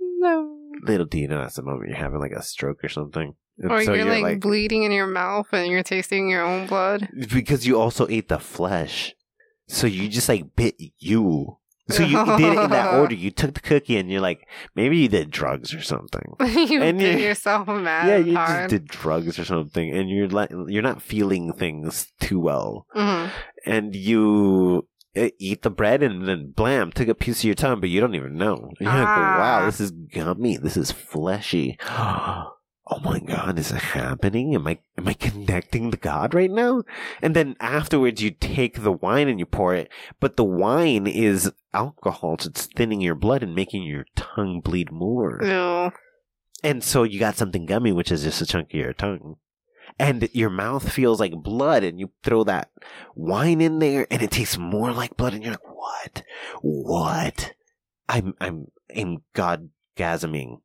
No. Little do you know that's the moment you're having like a stroke or something. Or so you're, like, bleeding in your mouth and you're tasting your own blood. because you also ate the flesh. So you just like bit you. So you did it in that order. You took the cookie and you're like, maybe you did drugs or something. you And did you- yourself mad yeah, you hard. just did drugs or something, and you're like you're not feeling things too well, Mhm. and you uh, eat the bread, and then blam, took a piece of your tongue, but you don't even know. You're like, Ah. wow, this is gummy, this is fleshy. Oh my god, is it happening? Am I am I connecting to God right now? And then afterwards you take the wine and you pour it, but the wine is alcohol, so it's thinning your blood and making your tongue bleed more. And so you got something gummy, which is just a chunk of your tongue. And your mouth feels like blood, and you throw that wine in there, and it tastes more like blood, and you're like, what? What? I'm, I'm, I'm godgasming.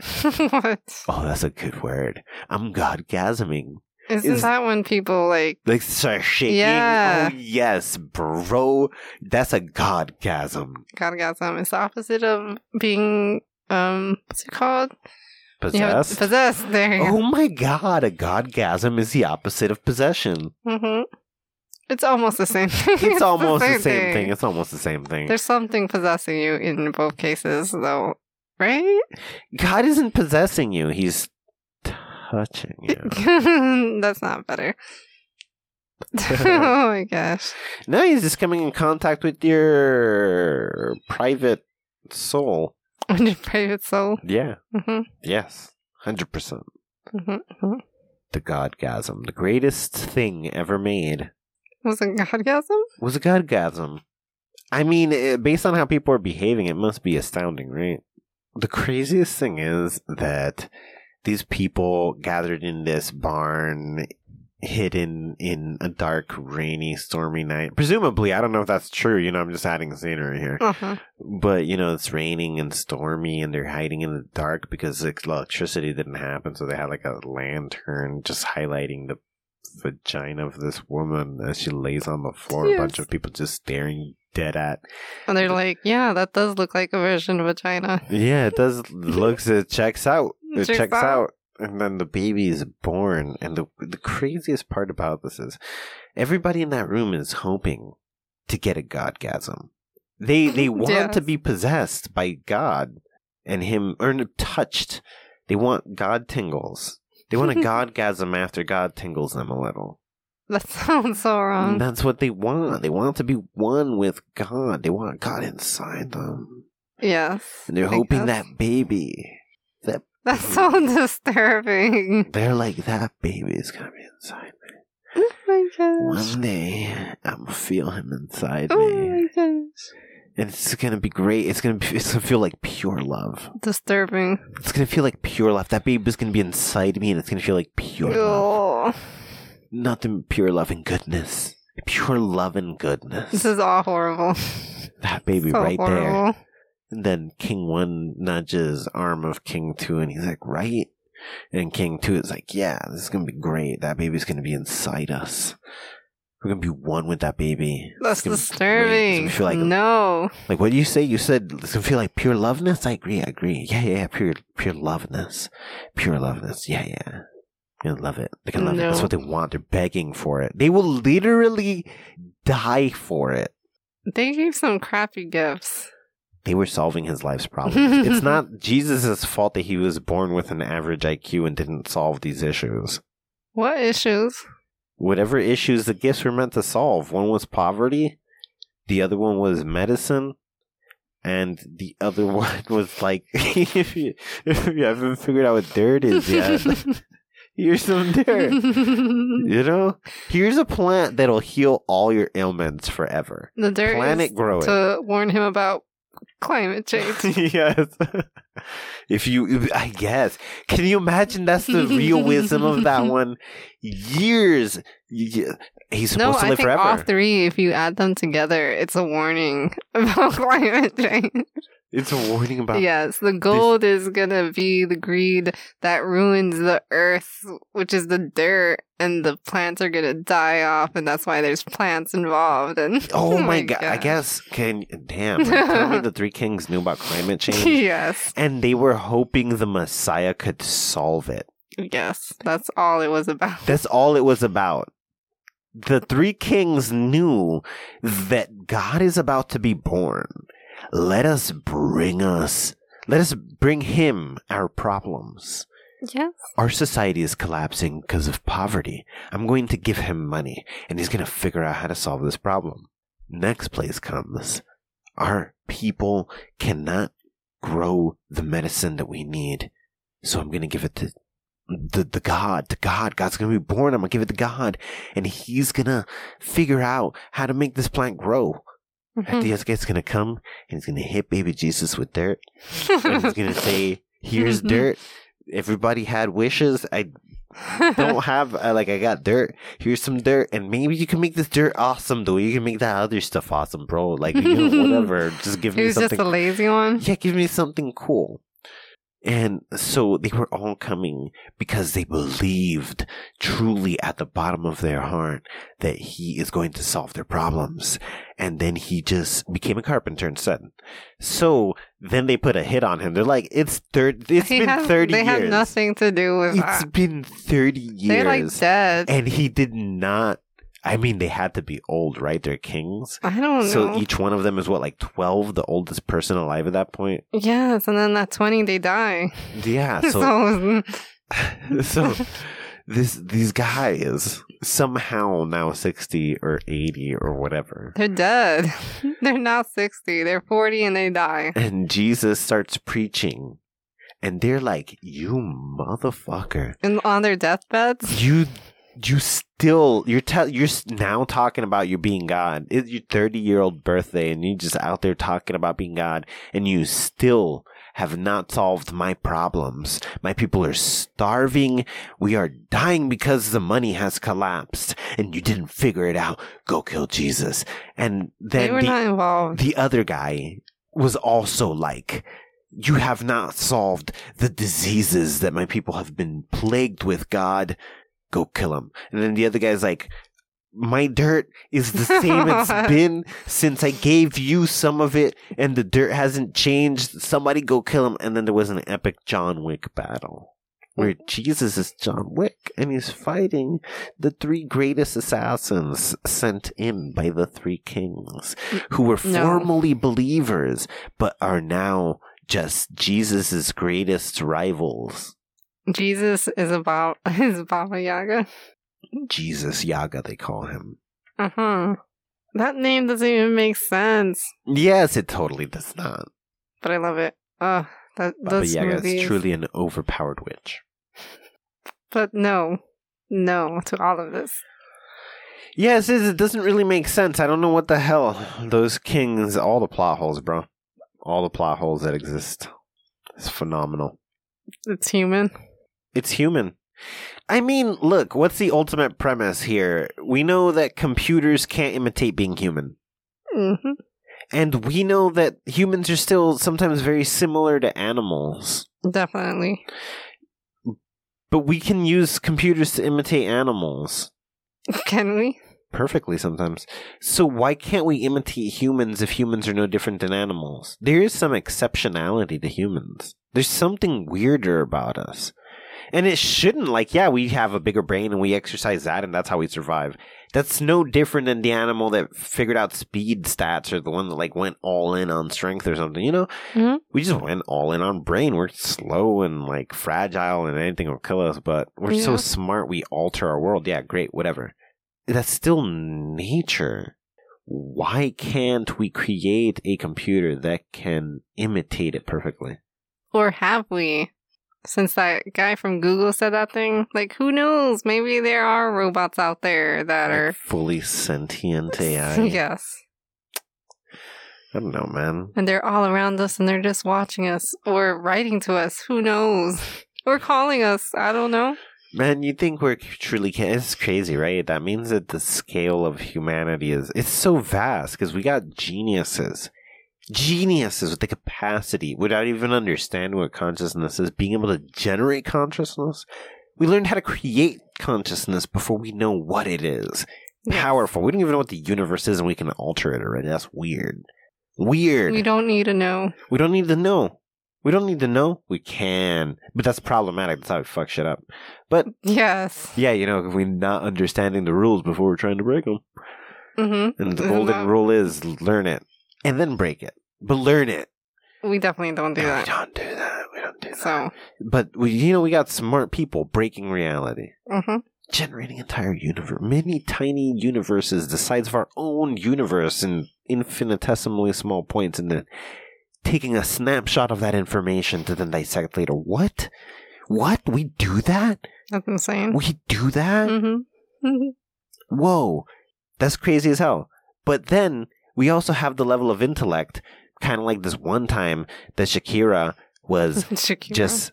what? Oh, that's a good word. I'm godgasming. Isn't Is- that when people like Like, start shaking. Yeah. Oh, yes, bro. That's a godgasm. godgasm? It's the opposite of being um what's it called? Yeah, Possessed? possessed. There Oh my god, a godgasm is the opposite of possession. go. hmm It's almost the same thing. It's almost the same thing. It's almost the same thing. There's something possessing you in both cases, though, right? God isn't possessing you. He's touching you. That's not better. oh my gosh. no, he's just coming in contact with your private soul. Your private soul. Yeah. hmm Yes. 100%. hmm hmm The Godgasm. The greatest thing ever made Was it Godgasm? was a Godgasm. I mean, eh, based on how people are behaving, it must be astounding, right? The craziest thing is that these people gathered in this barn, hidden in a dark, rainy, stormy night. Presumably, I don't know if that's true. You know, I'm just adding scenery here. Uh huh. But you know, it's raining and stormy, and they're hiding in the dark because the electricity didn't happen. So they had like a lantern just highlighting the vagina of this woman as she lays on the floor. A bunch of people just staring dead at. And they're like, yeah, that does look like a version of vagina. Yeah, it does. looks it checks out. It Checks checks out. out. And then the baby is born. And the the craziest part about this is everybody in that room is hoping to get a godgasm. They they want Yes. to be possessed by God and him or touched. They want God tingles. They want a godgasm after God tingles them a little. That sounds so And wrong. that's what they want. They want to be one with God. They want God inside them. Yes. And they're I hoping guess. that baby that That's so disturbing. They're like, that baby is gonna be inside me. Oh my gosh. One day, I'm gonna feel him inside Oh me. my gosh. And it's gonna be great. It's gonna be, it's gonna feel like pure love. Disturbing. It's gonna feel like pure love. That baby's gonna be inside me and it's gonna feel like pure love. Oh, Nothing pure love and goodness. Pure love and goodness. this is all horrible. that baby so right there. horrible. And then King 1 nudges arm of King 2 and he's like, right? And King 2 is like, yeah, this is gonna be great. That baby's gonna be inside us. We're gonna be one with that baby. That's It's gonna be disturbing. feel like no. Like what did you say? You said it's gonna feel like pure loveness. I agree. I agree. Yeah, yeah, yeah. Pure, pure loveness. Pure loveness. Yeah, yeah. They love it. They can love it. That's what they want. They're begging for it. They will literally die for it. They gave some crappy gifts. They were solving his life's problems. it's not Jesus' fault that he was born with an average IQ and didn't solve these issues. What issues? Whatever issues the gifts were meant to solve. One was poverty. The other one was medicine. And the other one was like, if you, if you haven't figured out what dirt is yet, here's some dirt. You know, here's a plant that'll heal all your ailments forever. the dirt Plant is it, grow it. to warn him about climate change. yes. If you, I guess, can you imagine that's the real wisdom of that one? Years, he's no, supposed to I live think forever. all three, if you add them together, it's a warning about climate change. it's a warning about. yes, the gold is gonna be the greed that ruins the earth, which is the dirt, and the plants are gonna die off, and that's why there's plants involved. And Oh, my god! I guess can damn. Like, tell me the three kings knew about climate change, yes, and they were hoping the Messiah could solve it. yes, that's all it was about. That's all it was about. The three kings knew that God is about to be born. Let us bring us, let us bring him our problems. Yes, Our society is collapsing because of poverty. I'm going to give him money, and he's going to figure out how to solve this problem. Next place comes. Our people cannot grow the medicine that we need, so I'm going to give it to the the God, to God. God's gonna be born. I'm gonna give it to God, and He's gonna figure out how to make this plant grow. Mm-hmm. The guy's gonna come and he's gonna hit baby Jesus with dirt, and he's gonna say, "Here's dirt. Everybody had wishes. I don't have uh, like I got dirt. Here's some dirt, and maybe you can make this dirt awesome. Though you can make that other stuff awesome, bro. Like you know, whatever. Just give me was just something. a lazy one. Yeah, give me something cool. And so they were all coming because they believed truly at the bottom of their heart that he is going to solve their problems. And then he just became a carpenter instead. So then they put a hit on him. They're like, it's third. It's He been thirty They years. had nothing to do with It's that. been thirty years. They're like dead. and he did not. I mean, they had to be old, right? They're kings. I don't So know. each one of them is what, like twelve, the oldest person alive at that point. yes, and then at twenty they die. Yeah. So so so this these guys somehow now 60 or 80 or whatever. They're dead. They're not 60. They're 40 and they die. And Jesus starts preaching. And they're like, You motherfucker. And on their deathbeds? You you still you're tell you're now talking about you being God. It's your 30 year old birthday, and you're just out there talking about being God, and you still have not solved my problems. My people are starving. We are dying because the money has collapsed, and you didn't figure it out. Go kill Jesus. And then were the, not involved. the other guy was also like, You have not solved the diseases that my people have been plagued with, God. Go kill him. And then the other guy's like, My dirt is the same it's been since I gave you some of it, and the dirt hasn't changed. Somebody go kill him. And then there was an epic John Wick battle. Where mm. Jesus is John Wick and he's fighting the three greatest assassins sent in by the three kings mm, who were No. formerly believers but are now just Jesus's greatest rivals. Jesus is about is Baba Yaga. Jesus Yaga, they call him. Uh huh. That name doesn't even make sense, Yes, it totally does not. but I love it. Uh, that Baba those Yaga movies. is truly an overpowered witch. But no, no to all of this. Yes, it it doesn't really make sense. I don't know what the hell those kings, all the plot holes, bro. All the plot holes that exist. It's phenomenal. It's human. It's human. I mean, look, what's the ultimate premise here? We know that computers can't imitate being human. hmm And we know that humans are still sometimes very similar to animals. Definitely. But we can use computers to imitate animals Can we? perfectly sometimes. So why can't we imitate humans if humans are no different than animals? There is some exceptionality to humans. There's something weirder about us. And it shouldn't like, yeah, we have a bigger brain and we exercise that and that's how we survive. That's no different than the animal that figured out speed stats or the one that like went all in on strength or something, you know? Mhm. We just went all in on brain. We're slow and like fragile and anything will kill us, but we're so smart we alter our world. Yeah, great, whatever. That's still nature. Why can't we create a computer that can imitate it perfectly? Or have we? Since that guy from Google said that thing, like who knows? Maybe there are robots out there that Like are fully sentient AI. yes, I don't know, man. and they're all around us, and they're just watching us or writing to us. Who knows? Or calling us. I don't know. Man, you think we're truly can It's crazy, right? That means that the scale of humanity is it's so vast because we got geniuses, geniuses with the capacity without even understanding what consciousness is, being able to generate consciousness. We learned how to create consciousness before we know what it is. Yes. Powerful. We don't even know what the universe is, and we can alter it already. That's weird. Weird. We don't need to know. We don't need to know. We don't need to know. We can, but that's problematic. That's how we fuck shit up. But Yes. yeah, you know, if we're not understanding the rules before we're trying to break them. Mm-hmm. And the golden that- rule is learn it and then break it. But learn it. We definitely don't do that. We don't do that. We don't do that. So, But we, you know, we got smart people breaking reality, hmm generating entire universe, many tiny universes the size of our own universe in infinitesimally small points, and then taking a snapshot of that information to then dissect later. What? What? We do that? that's insane. We do that? Mm-hmm. whoa, that's crazy as hell. But then we also have the level of intellect, kind of like this one time that Shakira was Shakira. just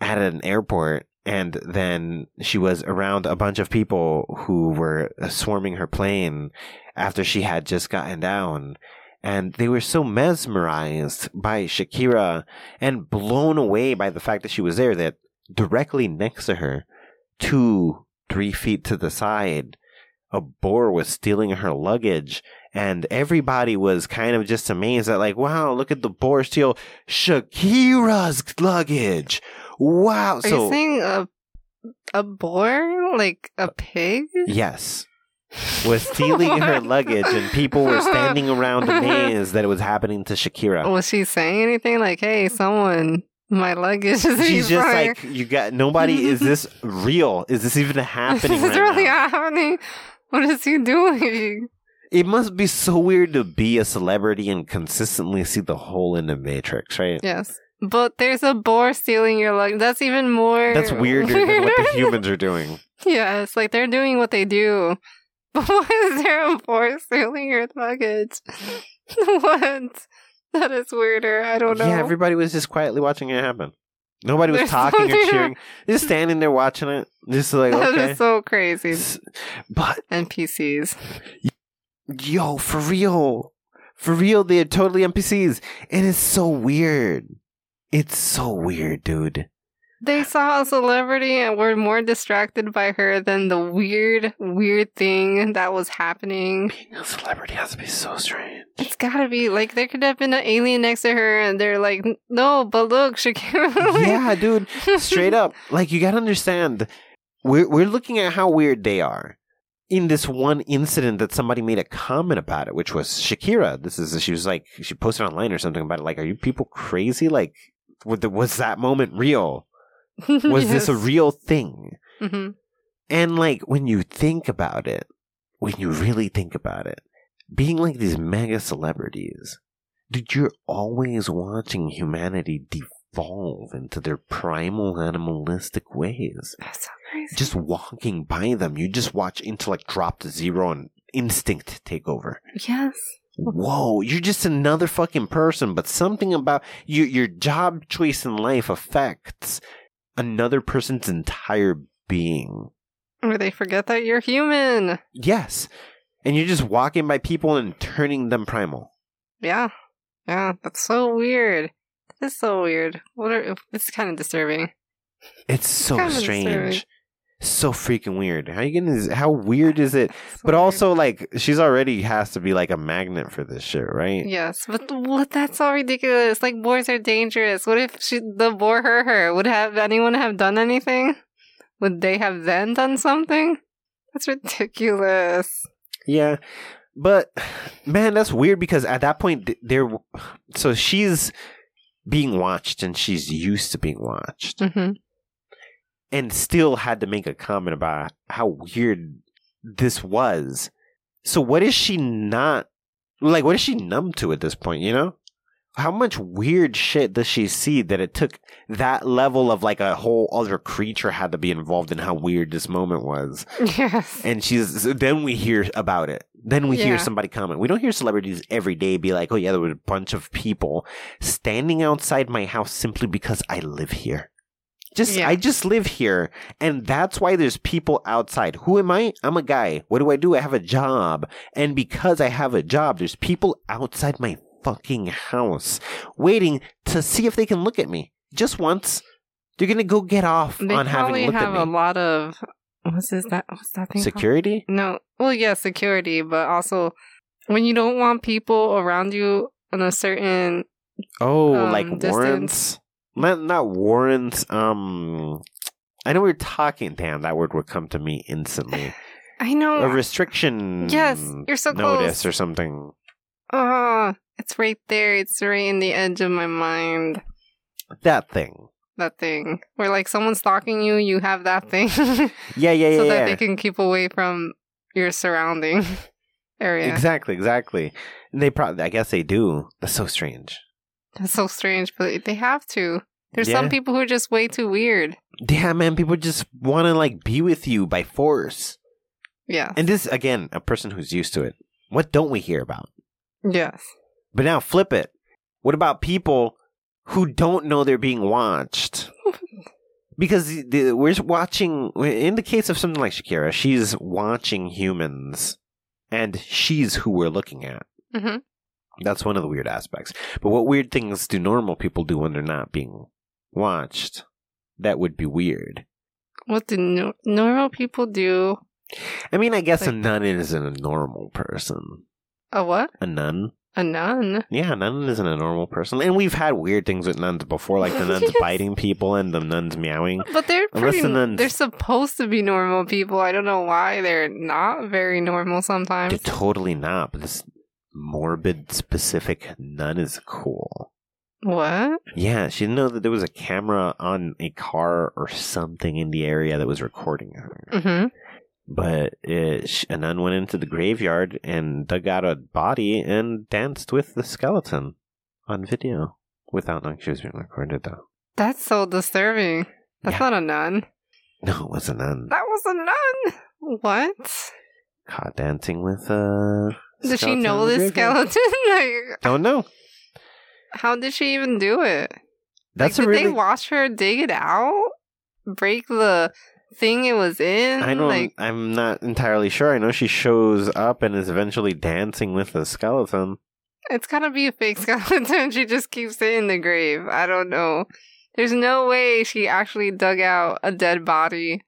at an airport and then she was around a bunch of people who were uh, swarming her plane after she had just gotten down. And they were so mesmerized by Shakira and blown away by the fact that she was there that directly next to her, two, three feet to the side, a boar was stealing her luggage. And everybody was kind of just amazed at, like, wow, look at the boar steal Shakira's luggage. Wow. Are so, you saying a a boar, like a pig? yes, was stealing her luggage, and people were standing around amazed that it was happening to Shakira. Was she saying anything like, "Hey, someone My luggage is She's just fire. like, you got nobody. Is this real? Is this even happening This is right really now? happening. What is he doing? It must be so weird to be a celebrity and consistently see the hole in the matrix, right? Yes. But there's a boar stealing your luggage. That's even more. That's weirder than what the humans are doing. Yes, like they're doing what they do. But why is there a boar stealing your luggage? what? That is weirder. I don't know. Yeah, everybody was just quietly watching it happen. Nobody was There's talking or cheering. Just standing there watching it. Just like, That is okay. so crazy. But NPCs. Yo, for real, for real, they're totally NPCs, and it's so weird. It's so weird, dude. They saw a celebrity and were more distracted by her than the weird, weird thing that was happening. Being a celebrity has to be so strange. It's gotta be like there could have been an alien next to her, and they're like, "No, but look, Shakira." yeah, dude. Straight up, like you gotta understand, we're we're looking at how weird they are. In this one incident that somebody made a comment about it, which was Shakira. This is she was like she posted online or something about it. Like, are you people crazy? Like, was, that moment real? Was this a real thing? hmm And like when you think about it, when you really think about it, being like these mega celebrities, dude, you're always watching humanity devolve into their primal animalistic ways. That's so crazy. Just walking by them, you just watch intellect drop to zero and instinct take over. yes. Whoa, you're just another fucking person, but something about you, your job choice in life affects another person's entire being. Or they forget that you're human. Yes. And you're just walking by people and turning them primal. Yeah. Yeah. That's so weird. That's so weird. What are? It's kind of disturbing. It's so Kinda strange. disturbing. So freaking weird. How you getting this? How weird is it? So But weird. also, like, she's already has to be like a magnet for this shit, right? Yes, but what? That's so ridiculous. Like boars are dangerous. What if she, the boar hurt her? Would have anyone have done anything? Would they have then done something? That's ridiculous. Yeah. But man, that's weird because at that point there so she's being watched and she's used to being watched hmm and still had to make a comment about how weird this was. So what is she not like what is she numb to at this point, you know? How much weird shit does she see that it took that level of like a whole other creature had to be involved in how weird this moment was? Yes. And she's then we hear about it. Then we hear somebody comment. We don't hear celebrities every day be like, "Oh yeah, there was a bunch of people standing outside my house simply because I live here." Just Yeah. I just live here, and that's why there's people outside. Who am I? I'm a guy. What do I do? I have a job, and because I have a job, there's people outside my fucking house waiting to see if they can look at me. Just once. They're gonna go get off They on having probably looked have a lot of what's this that what's that thing? called? Security? No. Well, yeah, security, but also when you don't want people around you in a certain Oh, um, like distance. warrants? Not not warrants. Um, I know we are talking. Damn, that word would come to me instantly. I know. A restriction. Yes, you're so notice close. or something. Oh, it's right there. It's right in the edge of my mind. That thing. That thing where like someone's stalking you, you have that thing, Yeah, yeah, yeah, so that yeah. they can keep away from your surrounding area. Exactly, exactly. And they probably, I guess they do. That's so strange. That's so strange, but they have to. There's Yeah. some people who are just way too weird. Yeah, man. People just want to like be with you by force. Yeah. And this again, a person who's used to it. What don't we hear about? Yes. But now flip it. What about people who don't know they're being watched? Because the, the, we're watching, in the case of something like Shakira, she's watching humans, and she's who we're looking at. hmm That's one of the weird aspects. But what weird things do normal people do when they're not being watched? That would be weird. What do no- normal people do? I mean, I guess a nun isn't a normal person. A what? A nun? A nun? Yeah, a nun isn't a normal person. And we've had weird things with nuns before, like the nuns Yes. biting people and the nuns meowing. But they're Unless pretty. the nuns- They're supposed to be normal people. I don't know why they're not very normal sometimes. They're totally not, but this morbid, specific nun is cool. What? Yeah, she didn't know that there was a camera on a car or something in the area that was recording her. Mm-hmm. But it, a nun went into the graveyard and dug out a body and danced with the skeleton on video without knowing she was being recorded, though. That's so disturbing. That's Yeah. not a nun. No, it was a nun That was a nun. What? caught dancing with a. Does she know the this skeleton? like, Don't know. how did she even do it? That's like, a did really. they watch her dig it out? Break the thing it was in? I don't. Like, I'm not entirely sure. I know she shows up and is eventually dancing with the skeleton. it's gotta be a fake skeleton. She just keeps it in the grave. I don't know. There's no way she actually dug out a dead body.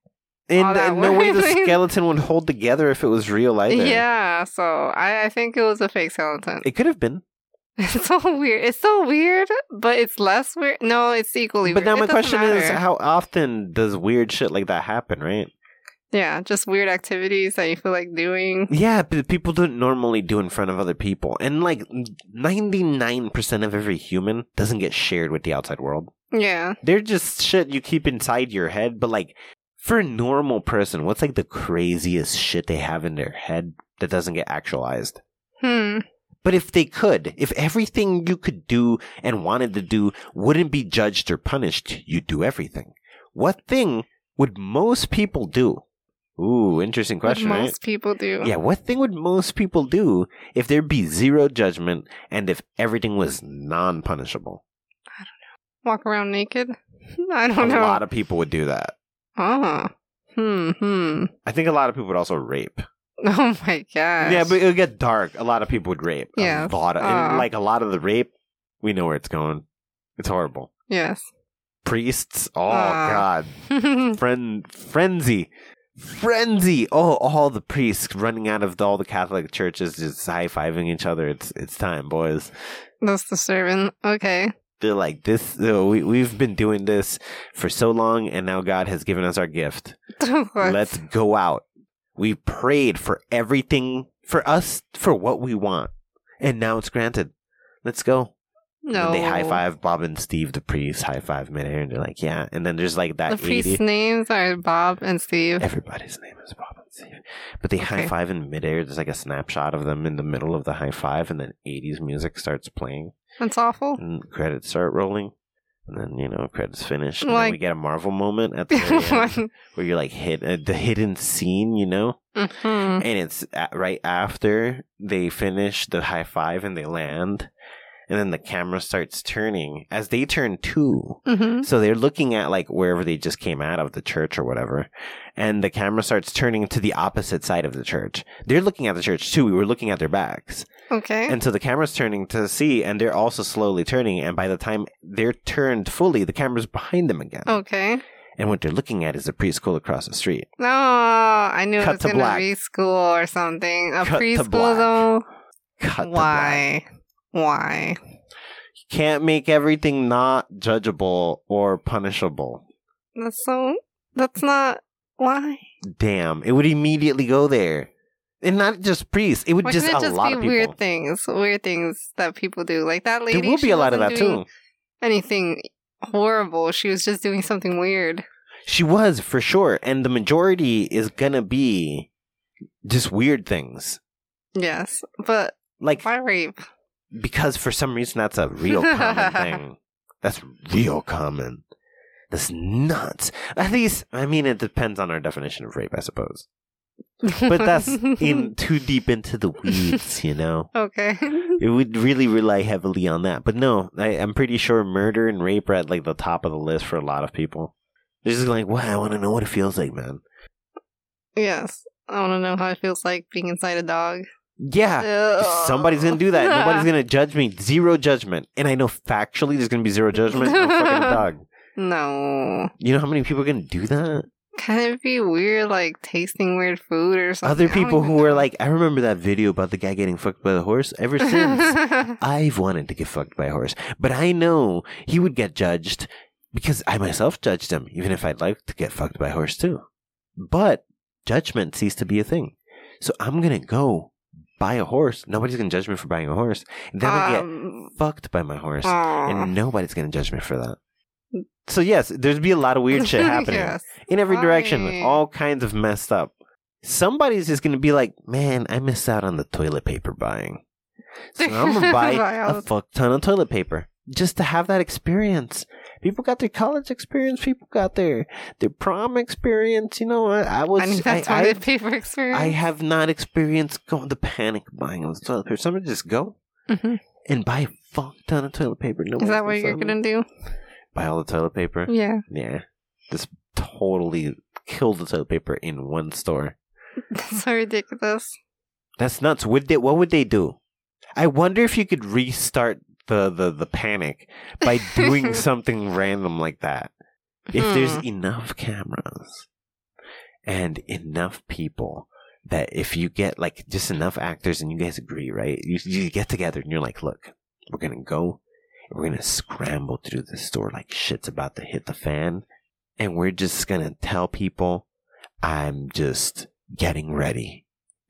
And uh, no way the skeleton would hold together if it was real either. Yeah, so I, I think it was a fake skeleton. It could have been. It's so weird. It's so weird, but it's less weird. No, it's equally But weird. now my question is how often does weird shit like that happen, right? Yeah, just weird activities that you feel like doing. Yeah, but people don't normally do in front of other people. And like 99% of every human doesn't get shared with the outside world. Yeah. They're just shit you keep inside your head, but like for a normal person, what's like the craziest shit they have in their head that doesn't get actualized? Hmm. But if they could, if everything you could do and wanted to do wouldn't be judged or punished, you'd do everything. What thing would most people do? Ooh, interesting What question, right? most people do. Yeah, what thing would most people do if there'd be zero judgment and if everything was non punishable? I don't know. Walk around naked. I don't know. A lot of people would do that. Oh. Hmm. Hmm. I think a lot of people would also rape. Oh my gosh. Yeah, but it would get dark. A lot of people would rape. Yeah. A lot of, and like a lot of the rape, we know where it's going. It's horrible. yes. Priests, oh god. Friend, frenzy. Frenzy! Oh, all the priests running out of all the Catholic churches, just high fiving each other. It's it's time, boys. That's disturbing. Okay. They're like this. uh, We we've been doing this for so long, and now God has given us our gift. What? Let's go out. We prayed for everything for us for what we want, and now it's granted. Let's go. no. And they high five Bob and Steve, the priest, high five midair, and they're like, yeah. And then there's like that. The priest's eighty. names are Bob and Steve. Everybody's name is Bob and Steve, but they high five in midair. There's like a snapshot of them in the middle of the high five, and then '80s music starts playing, That's awful. and credits start rolling. And then you know credits finish, and then we get a Marvel moment at the end where you're like hit uh, the hidden scene, you know, Mhm. and it's a right after they finish the high five and they land, and then the camera starts turning as they turn too. Mhm. So they're looking at like wherever they just came out of the church or whatever, and the camera starts turning to the opposite side of the church. They're looking at the church too. We were looking at their backs, Okay. and so the camera's turning to see, and they're also slowly turning. And by the time they're turned fully, the camera's behind them again. okay. And what they're looking at is a preschool across the street. No, I knew Cut it was to gonna black. be school or something. A Cut to preschool though. Cut to black. Why? You Can't make everything not judgeable or punishable. That's so. That's not. Why? Damn, it would immediately go there. And not just priests. It would Why just can't a just lot be of people. weird things? Weird things that people do, like that lady. there will be a lot of that too. Anything horrible? She was just doing something weird. She was for sure, and the majority is gonna be just weird things, Yes, but like why rape? Because for some reason that's a real common thing. That's real common. That's nuts. At least, I mean, it depends on our definition of rape, I suppose. But that's in too deep into the weeds, you know. okay. It would really rely heavily on that. But no, I, I'm pretty sure murder and rape are at like the top of the list for a lot of people. They're just like, wow, I want to know what it feels like, man. yes, I want to know how it feels like being inside a dog. Yeah. Somebody's gonna do that. Nobody's gonna judge me. Zero judgment. And I know factually there's gonna be zero judgment. I'm fucking a dog. No. You know how many people are gonna do that? Can it be weird, like tasting weird food or something? Other people who were like, I remember that video about the guy getting fucked by the horse. Ever since, I've wanted to get fucked by a horse. But I know he would get judged because I myself judged him, even if I'd like to get fucked by a horse too. But judgment ceased to be a thing. So I'm gonna go buy a horse. Nobody's gonna judge me for buying a horse. Then I get Um, fucked by my horse, aw. and nobody's gonna judge me for that. So yes, there's be a lot of weird shit happening Yes. in every direction, all kinds of messed up. Somebody's just gonna be like, "Man, I missed out on the toilet paper buying." So I'm gonna Buy a fuck ton of toilet paper just to have that experience. People got their college experience. People got their their prom experience. You know, I, I was I need I, that I, toilet paper experience. I have not experienced going the panic buying of the toilet paper. Somebody just go Mhm. and buy a fuck ton of toilet paper. No Is that what you're gonna do? buy all the toilet paper? Yeah. Yeah, just totally kill the toilet paper in one store. That's so ridiculous. That's nuts. Would they? What would they do? I wonder if you could restart the the, the panic by doing something random like that. If there's Hmm. enough cameras and enough people that if you get like just enough actors and you guys agree, right? You you get together and you're like, look, we're gonna go and we're gonna scramble through the store like shit's about to hit the fan, and we're just gonna tell people I'm just getting ready.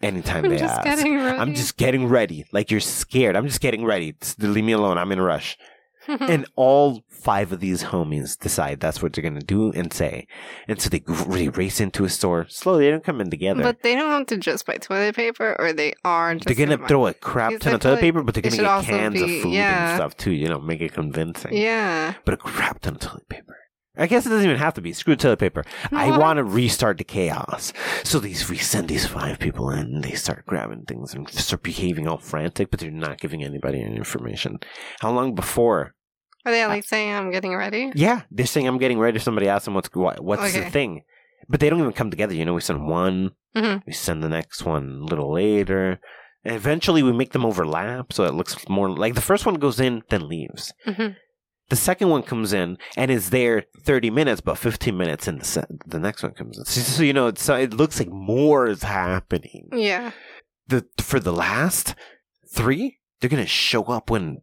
Anytime I'm they just ask. getting ready. I'm just getting ready. Like you're scared. I'm just getting ready. Just leave me alone. I'm in a rush. and all five of these homies decide that's what they're gonna do and say, and so they really race into a store slowly. They don't come in together. But they don't have to just buy toilet paper, or they are. Just they're gonna buy- throw a crap ton of toilet like paper, but they're gonna get cans of food yeah. and stuff too. You know, make it convincing. Yeah. But a crap ton of toilet paper. I guess it doesn't even have to be. Screw toilet paper. I want to restart the chaos. So these we send these five people in. and They start grabbing things and start behaving all frantic, but they're not giving anybody any information. How long before Are they like saying I'm getting ready? Yeah, they're saying I'm getting ready. Somebody asks them what's what, what's the thing, but they don't even come together. You know, we send one, Mhm. we send the next one a little later, and eventually we make them overlap so it looks more like the first one goes in then leaves. Mhm. The second one comes in and is there 30 minutes, but 15 minutes in the the next one comes in. So, so you know, it's, it looks like more is happening. Yeah. The for the last three, they're gonna show up when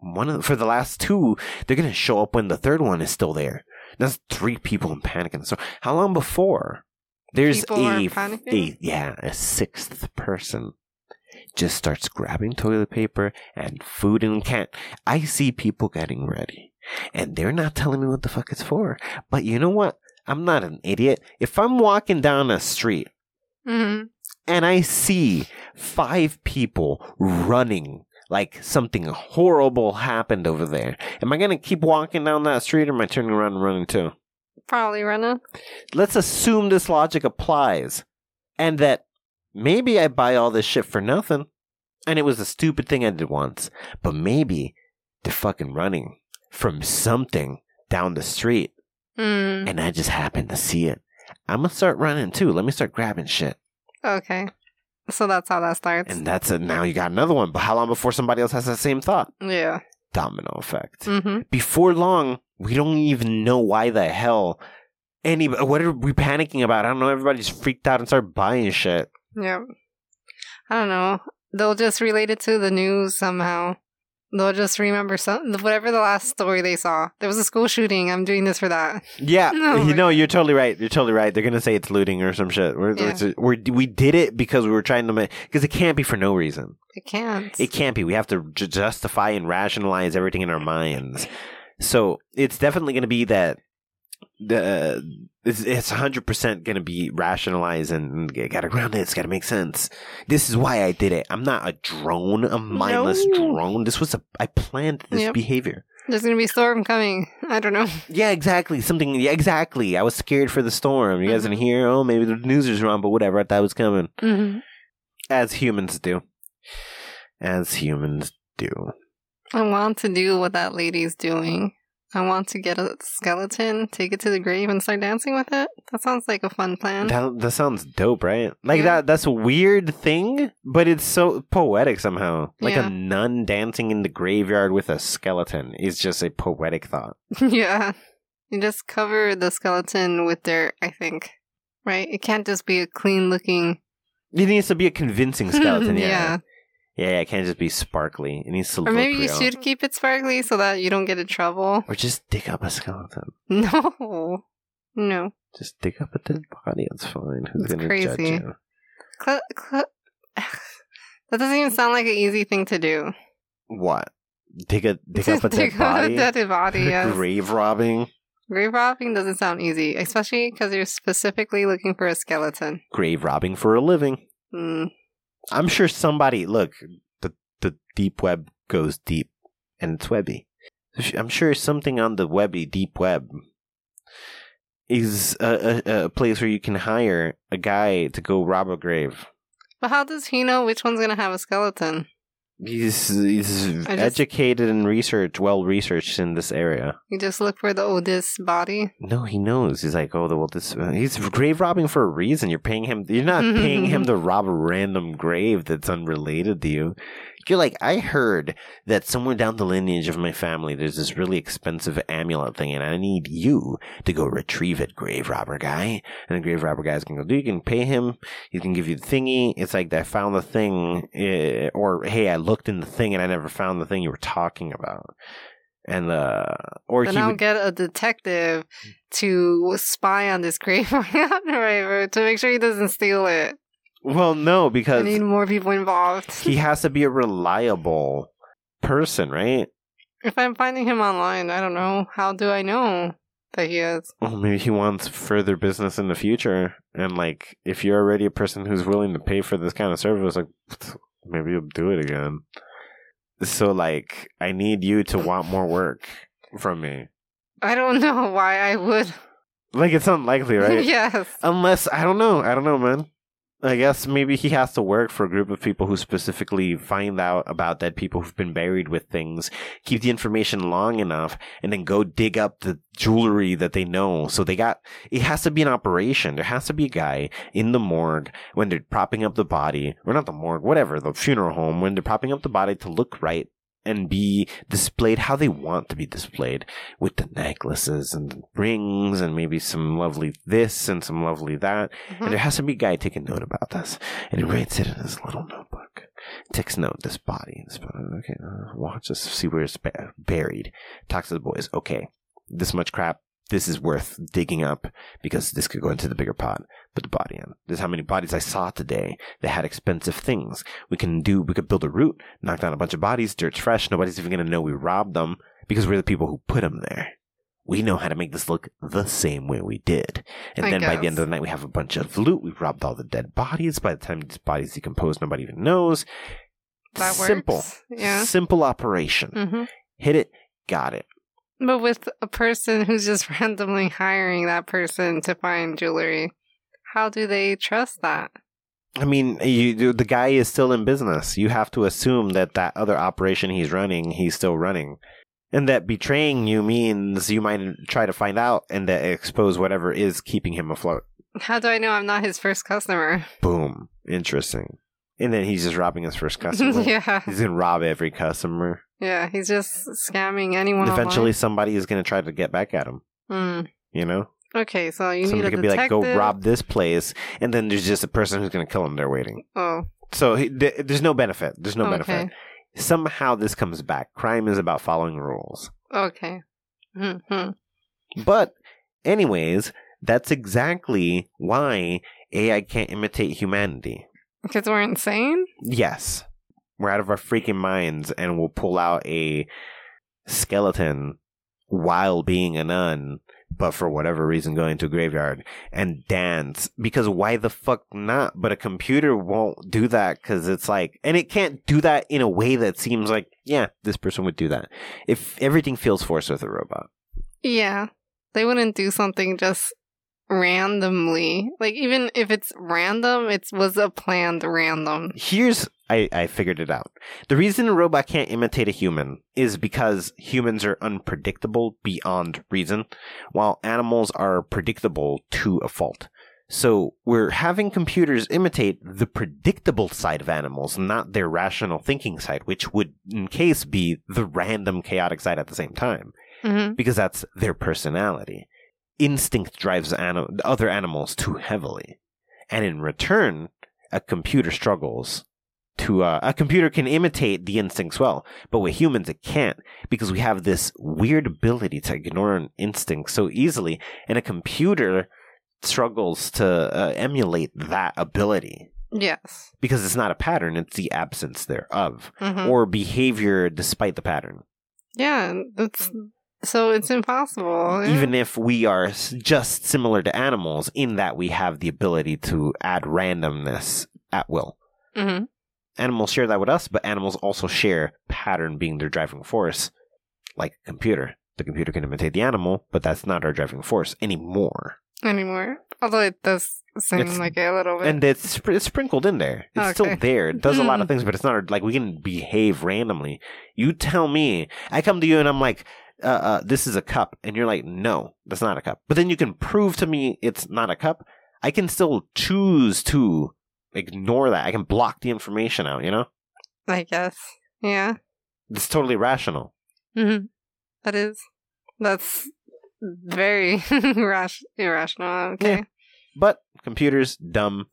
one of for the last two, they're gonna show up when the third one is still there. That's three people in panic. And so, how long before there's People a, a yeah a sixth person just starts grabbing toilet paper and food and can't. I see people getting ready, and they're not telling me what the fuck it's for. But you know what? I'm not an idiot. If I'm walking down a street hmm and I see five people running like something horrible happened over there. Am I gonna keep walking down that street or am I turning around and running too? Probably running. Let's assume this logic applies and that maybe I buy all this shit for nothing and it was a stupid thing I did once, but maybe they're fucking running from something down the street Mm. and I just happened to see it. I'm gonna start running too. Let me start grabbing shit. Okay. So that's how that starts. And that's it. Now you got another one. But how long before somebody else has that same thought? yeah. Domino effect. hmm Before long, we don't even know why the hell any. What are we panicking about? I don't know. Everybody's freaked out and started buying shit. Yeah. I don't know. They'll just relate it to the news somehow. They'll just remember some whatever the last story they saw. There was a school shooting. I'm doing this for that. Yeah, No, oh you know, you're totally right. You're totally right. They're gonna say it's looting or some shit. We're, Yeah. it's- we're, we did it because we were trying to make because it can't be for no reason. It can't. It can't be. We have to ju- justify and rationalize everything in our minds. So it's definitely going to be that the it's it's hundred percent going to be rationalized and got to ground it. It's got to make sense. This is why I did it. I'm not a drone, a mindless No. drone. This was a I planned this Yep. behavior. There's gonna be a storm coming. I don't know. Yeah, exactly. Something. Yeah, exactly. I was scared for the storm. You guys didn't hear? Oh, maybe the news is wrong, but whatever. I thought it was coming. hmm As humans do. As humans do. I want to do what that lady's doing. I want to get a skeleton, take it to the grave, and start dancing with it. That sounds like a fun plan. That that sounds dope, right? Like Yeah. that that's a weird thing, but it's so poetic somehow. Like Yeah. a nun dancing in the graveyard with a skeleton is just a poetic thought. yeah. You just cover the skeleton with dirt, I think. Right? It can't just be a clean looking. It needs to be a convincing skeleton, yeah. yeah. Yeah. it can't just be sparkly. It needs to Or look maybe you real. should keep it sparkly so that you don't get in trouble. Or just dig up a skeleton. No. No. Just dig up a dead body. It's fine. Who's It's gonna judge crazy. you? Cl- cl- That doesn't even sound like an easy thing to do. What? Dig a dig up a dead Dig up body? a dead body, yes. Grave robbing? Grave robbing doesn't sound easy, especially because you're specifically looking for a skeleton. Grave robbing for a living. Mm. I'm sure somebody look the the deep web goes deep and it's webby. I'm sure something on the webby deep web is a, a, a place where you can hire a guy to go rob a grave. But how does he know which one's gonna have a skeleton? He's he's just- educated and researched, well researched in this area. You just look for the oldest body. No, he knows. He's like, oh, the this he's grave robbing for a reason. You're paying him. You're not paying him to rob a random grave that's unrelated to you. You're like, I heard that somewhere down the lineage of my family, there's this really expensive amulet thing, and I need you to go retrieve it, grave robber guy. And the grave robber guy's gonna go, do you can pay him. He can give you the thingy. It's like I found the thing, eh, or hey, I looked in the thing and I never found the thing you were talking about. And uh, or Then he I'll would, get a detective to spy on this grave driver to make sure he doesn't steal it. Well, no, because I need more people involved. he has to be a reliable person, right? if I'm finding him online, I don't know. How do I know that he is? Well, maybe he wants further business in the future, and like, if you're already a person who's willing to pay for this kind of service, like, maybe you'll do it again. So, like, I need you to want more work from me. I don't know why I would. Like, it's unlikely, right? yes. Unless I don't know. I don't know, man. I guess maybe he has to work for a group of people who specifically find out about dead people who've been buried with things, keep the information long enough, and then go dig up the jewelry that they know. So they got it has to be an operation. There has to be a guy in the morgue when they're propping up the body, or not the morgue, whatever, the funeral home, when they're propping up the body to look right and be displayed how they want to be displayed with the necklaces and the rings and maybe some lovely this and some lovely that. Mhm. And there has to be a guy taking note about this. And he writes it in his little notebook. Takes note, this body, this body. Okay, uh, watch this, see where it's ba- buried. Talks to the boys. Okay, this much crap, this is worth digging up because this could go into the bigger pot. Put the body in. This is how many bodies I saw today that had expensive things. We can do, we could build a route, knock down a bunch of bodies, dirt's fresh, nobody's even going to know we robbed them because we're the people who put them there. We know how to make this look the same way we did. And I then by the end of the night, we have a bunch of loot. We've robbed all the dead bodies. By the time these bodies decompose, nobody even knows. That Simple. works. Yeah. Simple operation. hmm Hit it, got it. But with a person who's just randomly hiring that person to find jewelry, how do they trust that? I mean, you, the guy is still in business. You have to assume that that other operation he's running, he's still running. And that betraying you means you might try to find out and that expose whatever is keeping him afloat. How do I know I'm not his first customer? Boom. Interesting. And then he's just robbing his first customer. yeah. He's going to rob every customer. Yeah, he's just scamming anyone Eventually, somebody is going to try to get back at him. online. You know? Hmm. Okay, so you Somebody need a could be like, go rob this place. And then there's just a person who's going to kill him there waiting. Oh, So he, th- there's no benefit. There's no okay. benefit. Somehow this comes back. Crime is about following rules. Okay. hmm But, anyways, that's exactly why AI can't imitate humanity. Because we're insane? Yes. We're out of our freaking minds and we'll pull out a skeleton while being a nun, but for whatever reason going to a graveyard and dance. Because why the fuck not? But a computer won't do that because it's like, and it can't do that in a way that seems like, yeah, this person would do that. If everything feels forced with a robot. Yeah. They wouldn't do something just randomly. Like, even if it's random, it was a planned random. Here's I, I figured it out. The reason a robot can't imitate a human is because humans are unpredictable beyond reason, while animals are predictable to a fault. So we're having computers imitate the predictable side of animals, not their rational thinking side, which would in case be the random chaotic side at the same time, hmm because that's their personality. Instinct drives ani- other animals too heavily. And in return, a computer struggles to uh, a computer can imitate the instincts well, but with humans it can't because we have this weird ability to ignore an instinct so easily, and a computer struggles to uh, emulate that ability. Yes. because it's not a pattern; it's the absence thereof, Mhm. or behavior despite the pattern. Yeah, it's so it's impossible. yeah. Even if we are just similar to animals in that we have the ability to add randomness at will. Mhm. Animals share that with us, but animals also share pattern being their driving force, like a computer. The computer can imitate the animal, but that's not our driving force anymore. anymore. Although it does seem It's- like a little bit. And it's, it's sprinkled in there. It's still there. It does a lot of things, but it's not like we can behave randomly. You tell me, I come to you and I'm like, uh, uh, this is a cup. And you're like, no, that's not a cup. But then you can prove to me it's not a cup. I can still choose to ignore that. I can block the information out, you know? I guess. Yeah. It's totally rational. hmm That is. That's very rash- irrational. Okay. Yeah. But computers, dumb.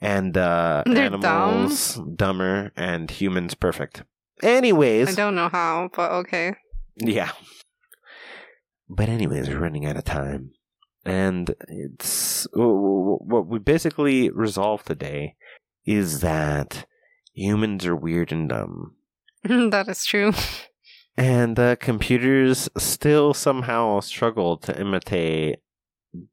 And uh, They're animals, dumber. And humans, perfect. Anyways. I don't know how, but okay. Yeah. But anyways, we're running out of time. And it's what we basically resolved today is that humans are weird and dumb. that is true. And uh, computers still somehow struggle to imitate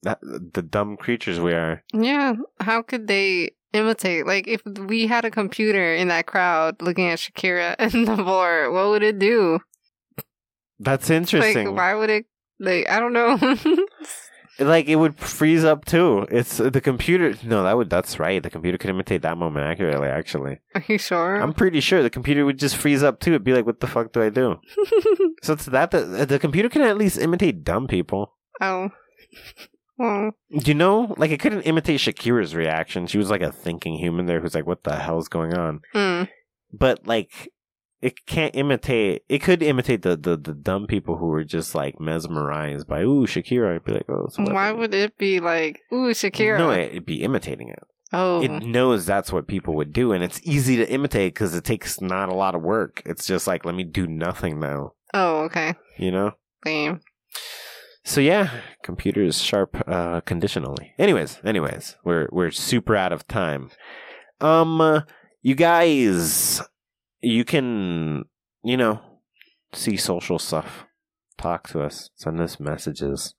that, the dumb creatures we are. Yeah. How could they imitate? Like, if we had a computer in that crowd looking at Shakira and the floor, what would it do? That's interesting. Like, why would it? Like, I don't know. like it would freeze up too. It's the computer. No, that would. That's right. The computer could imitate that moment accurately. Actually, Are you sure? I'm pretty sure the computer would just freeze up too. It'd be like, "What the fuck do I do?" so it's that the the computer can at least imitate dumb people. oh. Well, Do you know? Like it couldn't imitate Shakira's reaction. She was like a thinking human there who's like, "What the hell's going on?" mm. But like. It can't imitate. It could imitate the, the, the dumb people who were just like mesmerized by ooh Shakira. I'd be like, oh, why would it be like, ooh, Shakira? No, it'd be imitating it. oh. it knows that's what people would do and it's easy to imitate because it takes not a lot of work it's just like let me do nothing now oh, okay. you know Lame. so yeah computers sharp uh conditionally anyways anyways we're we're super out of time um uh, you guys you can you know see social stuff. Talk to us. Send us messages.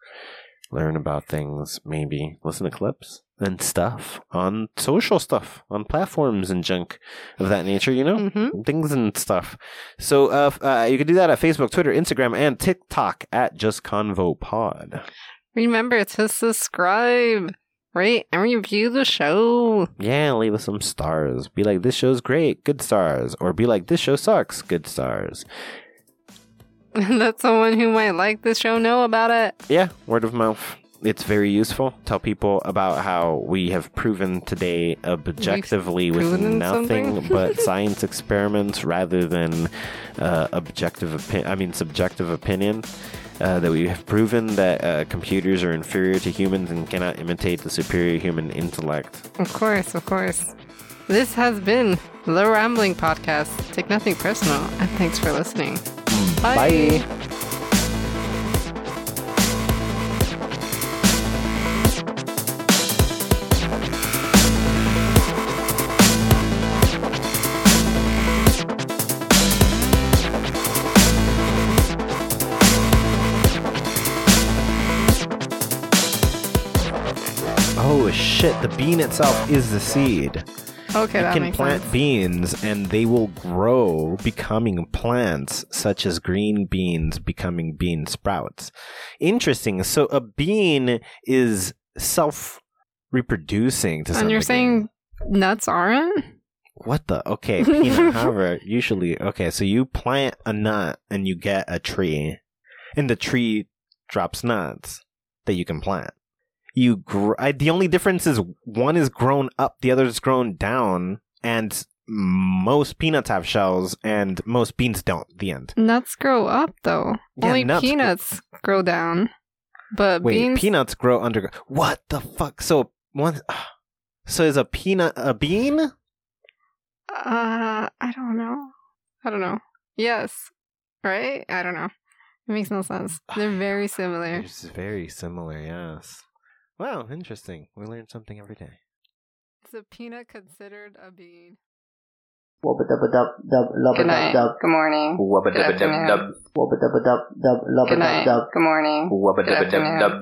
Learn about things. Maybe listen to clips and stuff on social stuff on platforms and junk of that nature you know? Hmm things and stuff. So uh, uh, you can do that at Facebook, Twitter, Instagram, and TikTok at Just Convo Pod. Remember to subscribe, rate, and review the show. Yeah, leave us some stars. Be like, this show's great, good stars. Or be like, this show sucks, good stars. Let someone who might like this show know about it. Yeah, word of mouth. It's very useful. Tell people about how we have proven today objectively with nothing but science experiments rather than uh, objective opinion. I mean, subjective opinion. Uh, that we have proven that uh, computers are inferior to humans and cannot imitate the superior human intellect. Of course, of course. This has been the Rambling Podcast. Take nothing personal, and thanks for listening. Bye. Oh shit, the bean itself is the seed. Okay, you that can makes plant sense. beans and they will grow becoming plants such as green beans becoming bean sprouts interesting so a bean is self reproducing to some And you're degree. saying nuts aren't? what the okay peanut however usually okay so you plant a nut and you get a tree and the tree drops nuts that you can plant you gr- I, the only difference is one is grown up the other is grown down and most peanuts have shells and most beans don't the end Nuts grow up though. Yeah, Only nuts grow- peanuts grow down. But wait beans peanuts grow under what the fuck so one so is a peanut a bean uh I don't know. I don't know. Yes. Right? I don't know. It makes no sense. They're very similar. it's very similar yes wow interesting we learn something every day Is a peanut considered a bean? Wubba dubba dub dub lubba Good dub night. dub Good morning. Wubba Good dubba dub afternoon. dub. wubba dubba dub dub lubba Good dub night. dub. Good morning. Wubba dubba dub dub.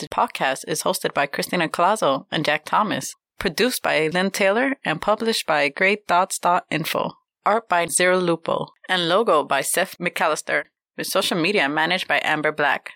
The podcast is hosted by Christina Colazo and Jack Thomas, produced by Lynn Taylor, and published by GreyThoughts.info. Art by Zero Lupo, and logo by Seth McAllister, with social media managed by Amber Black.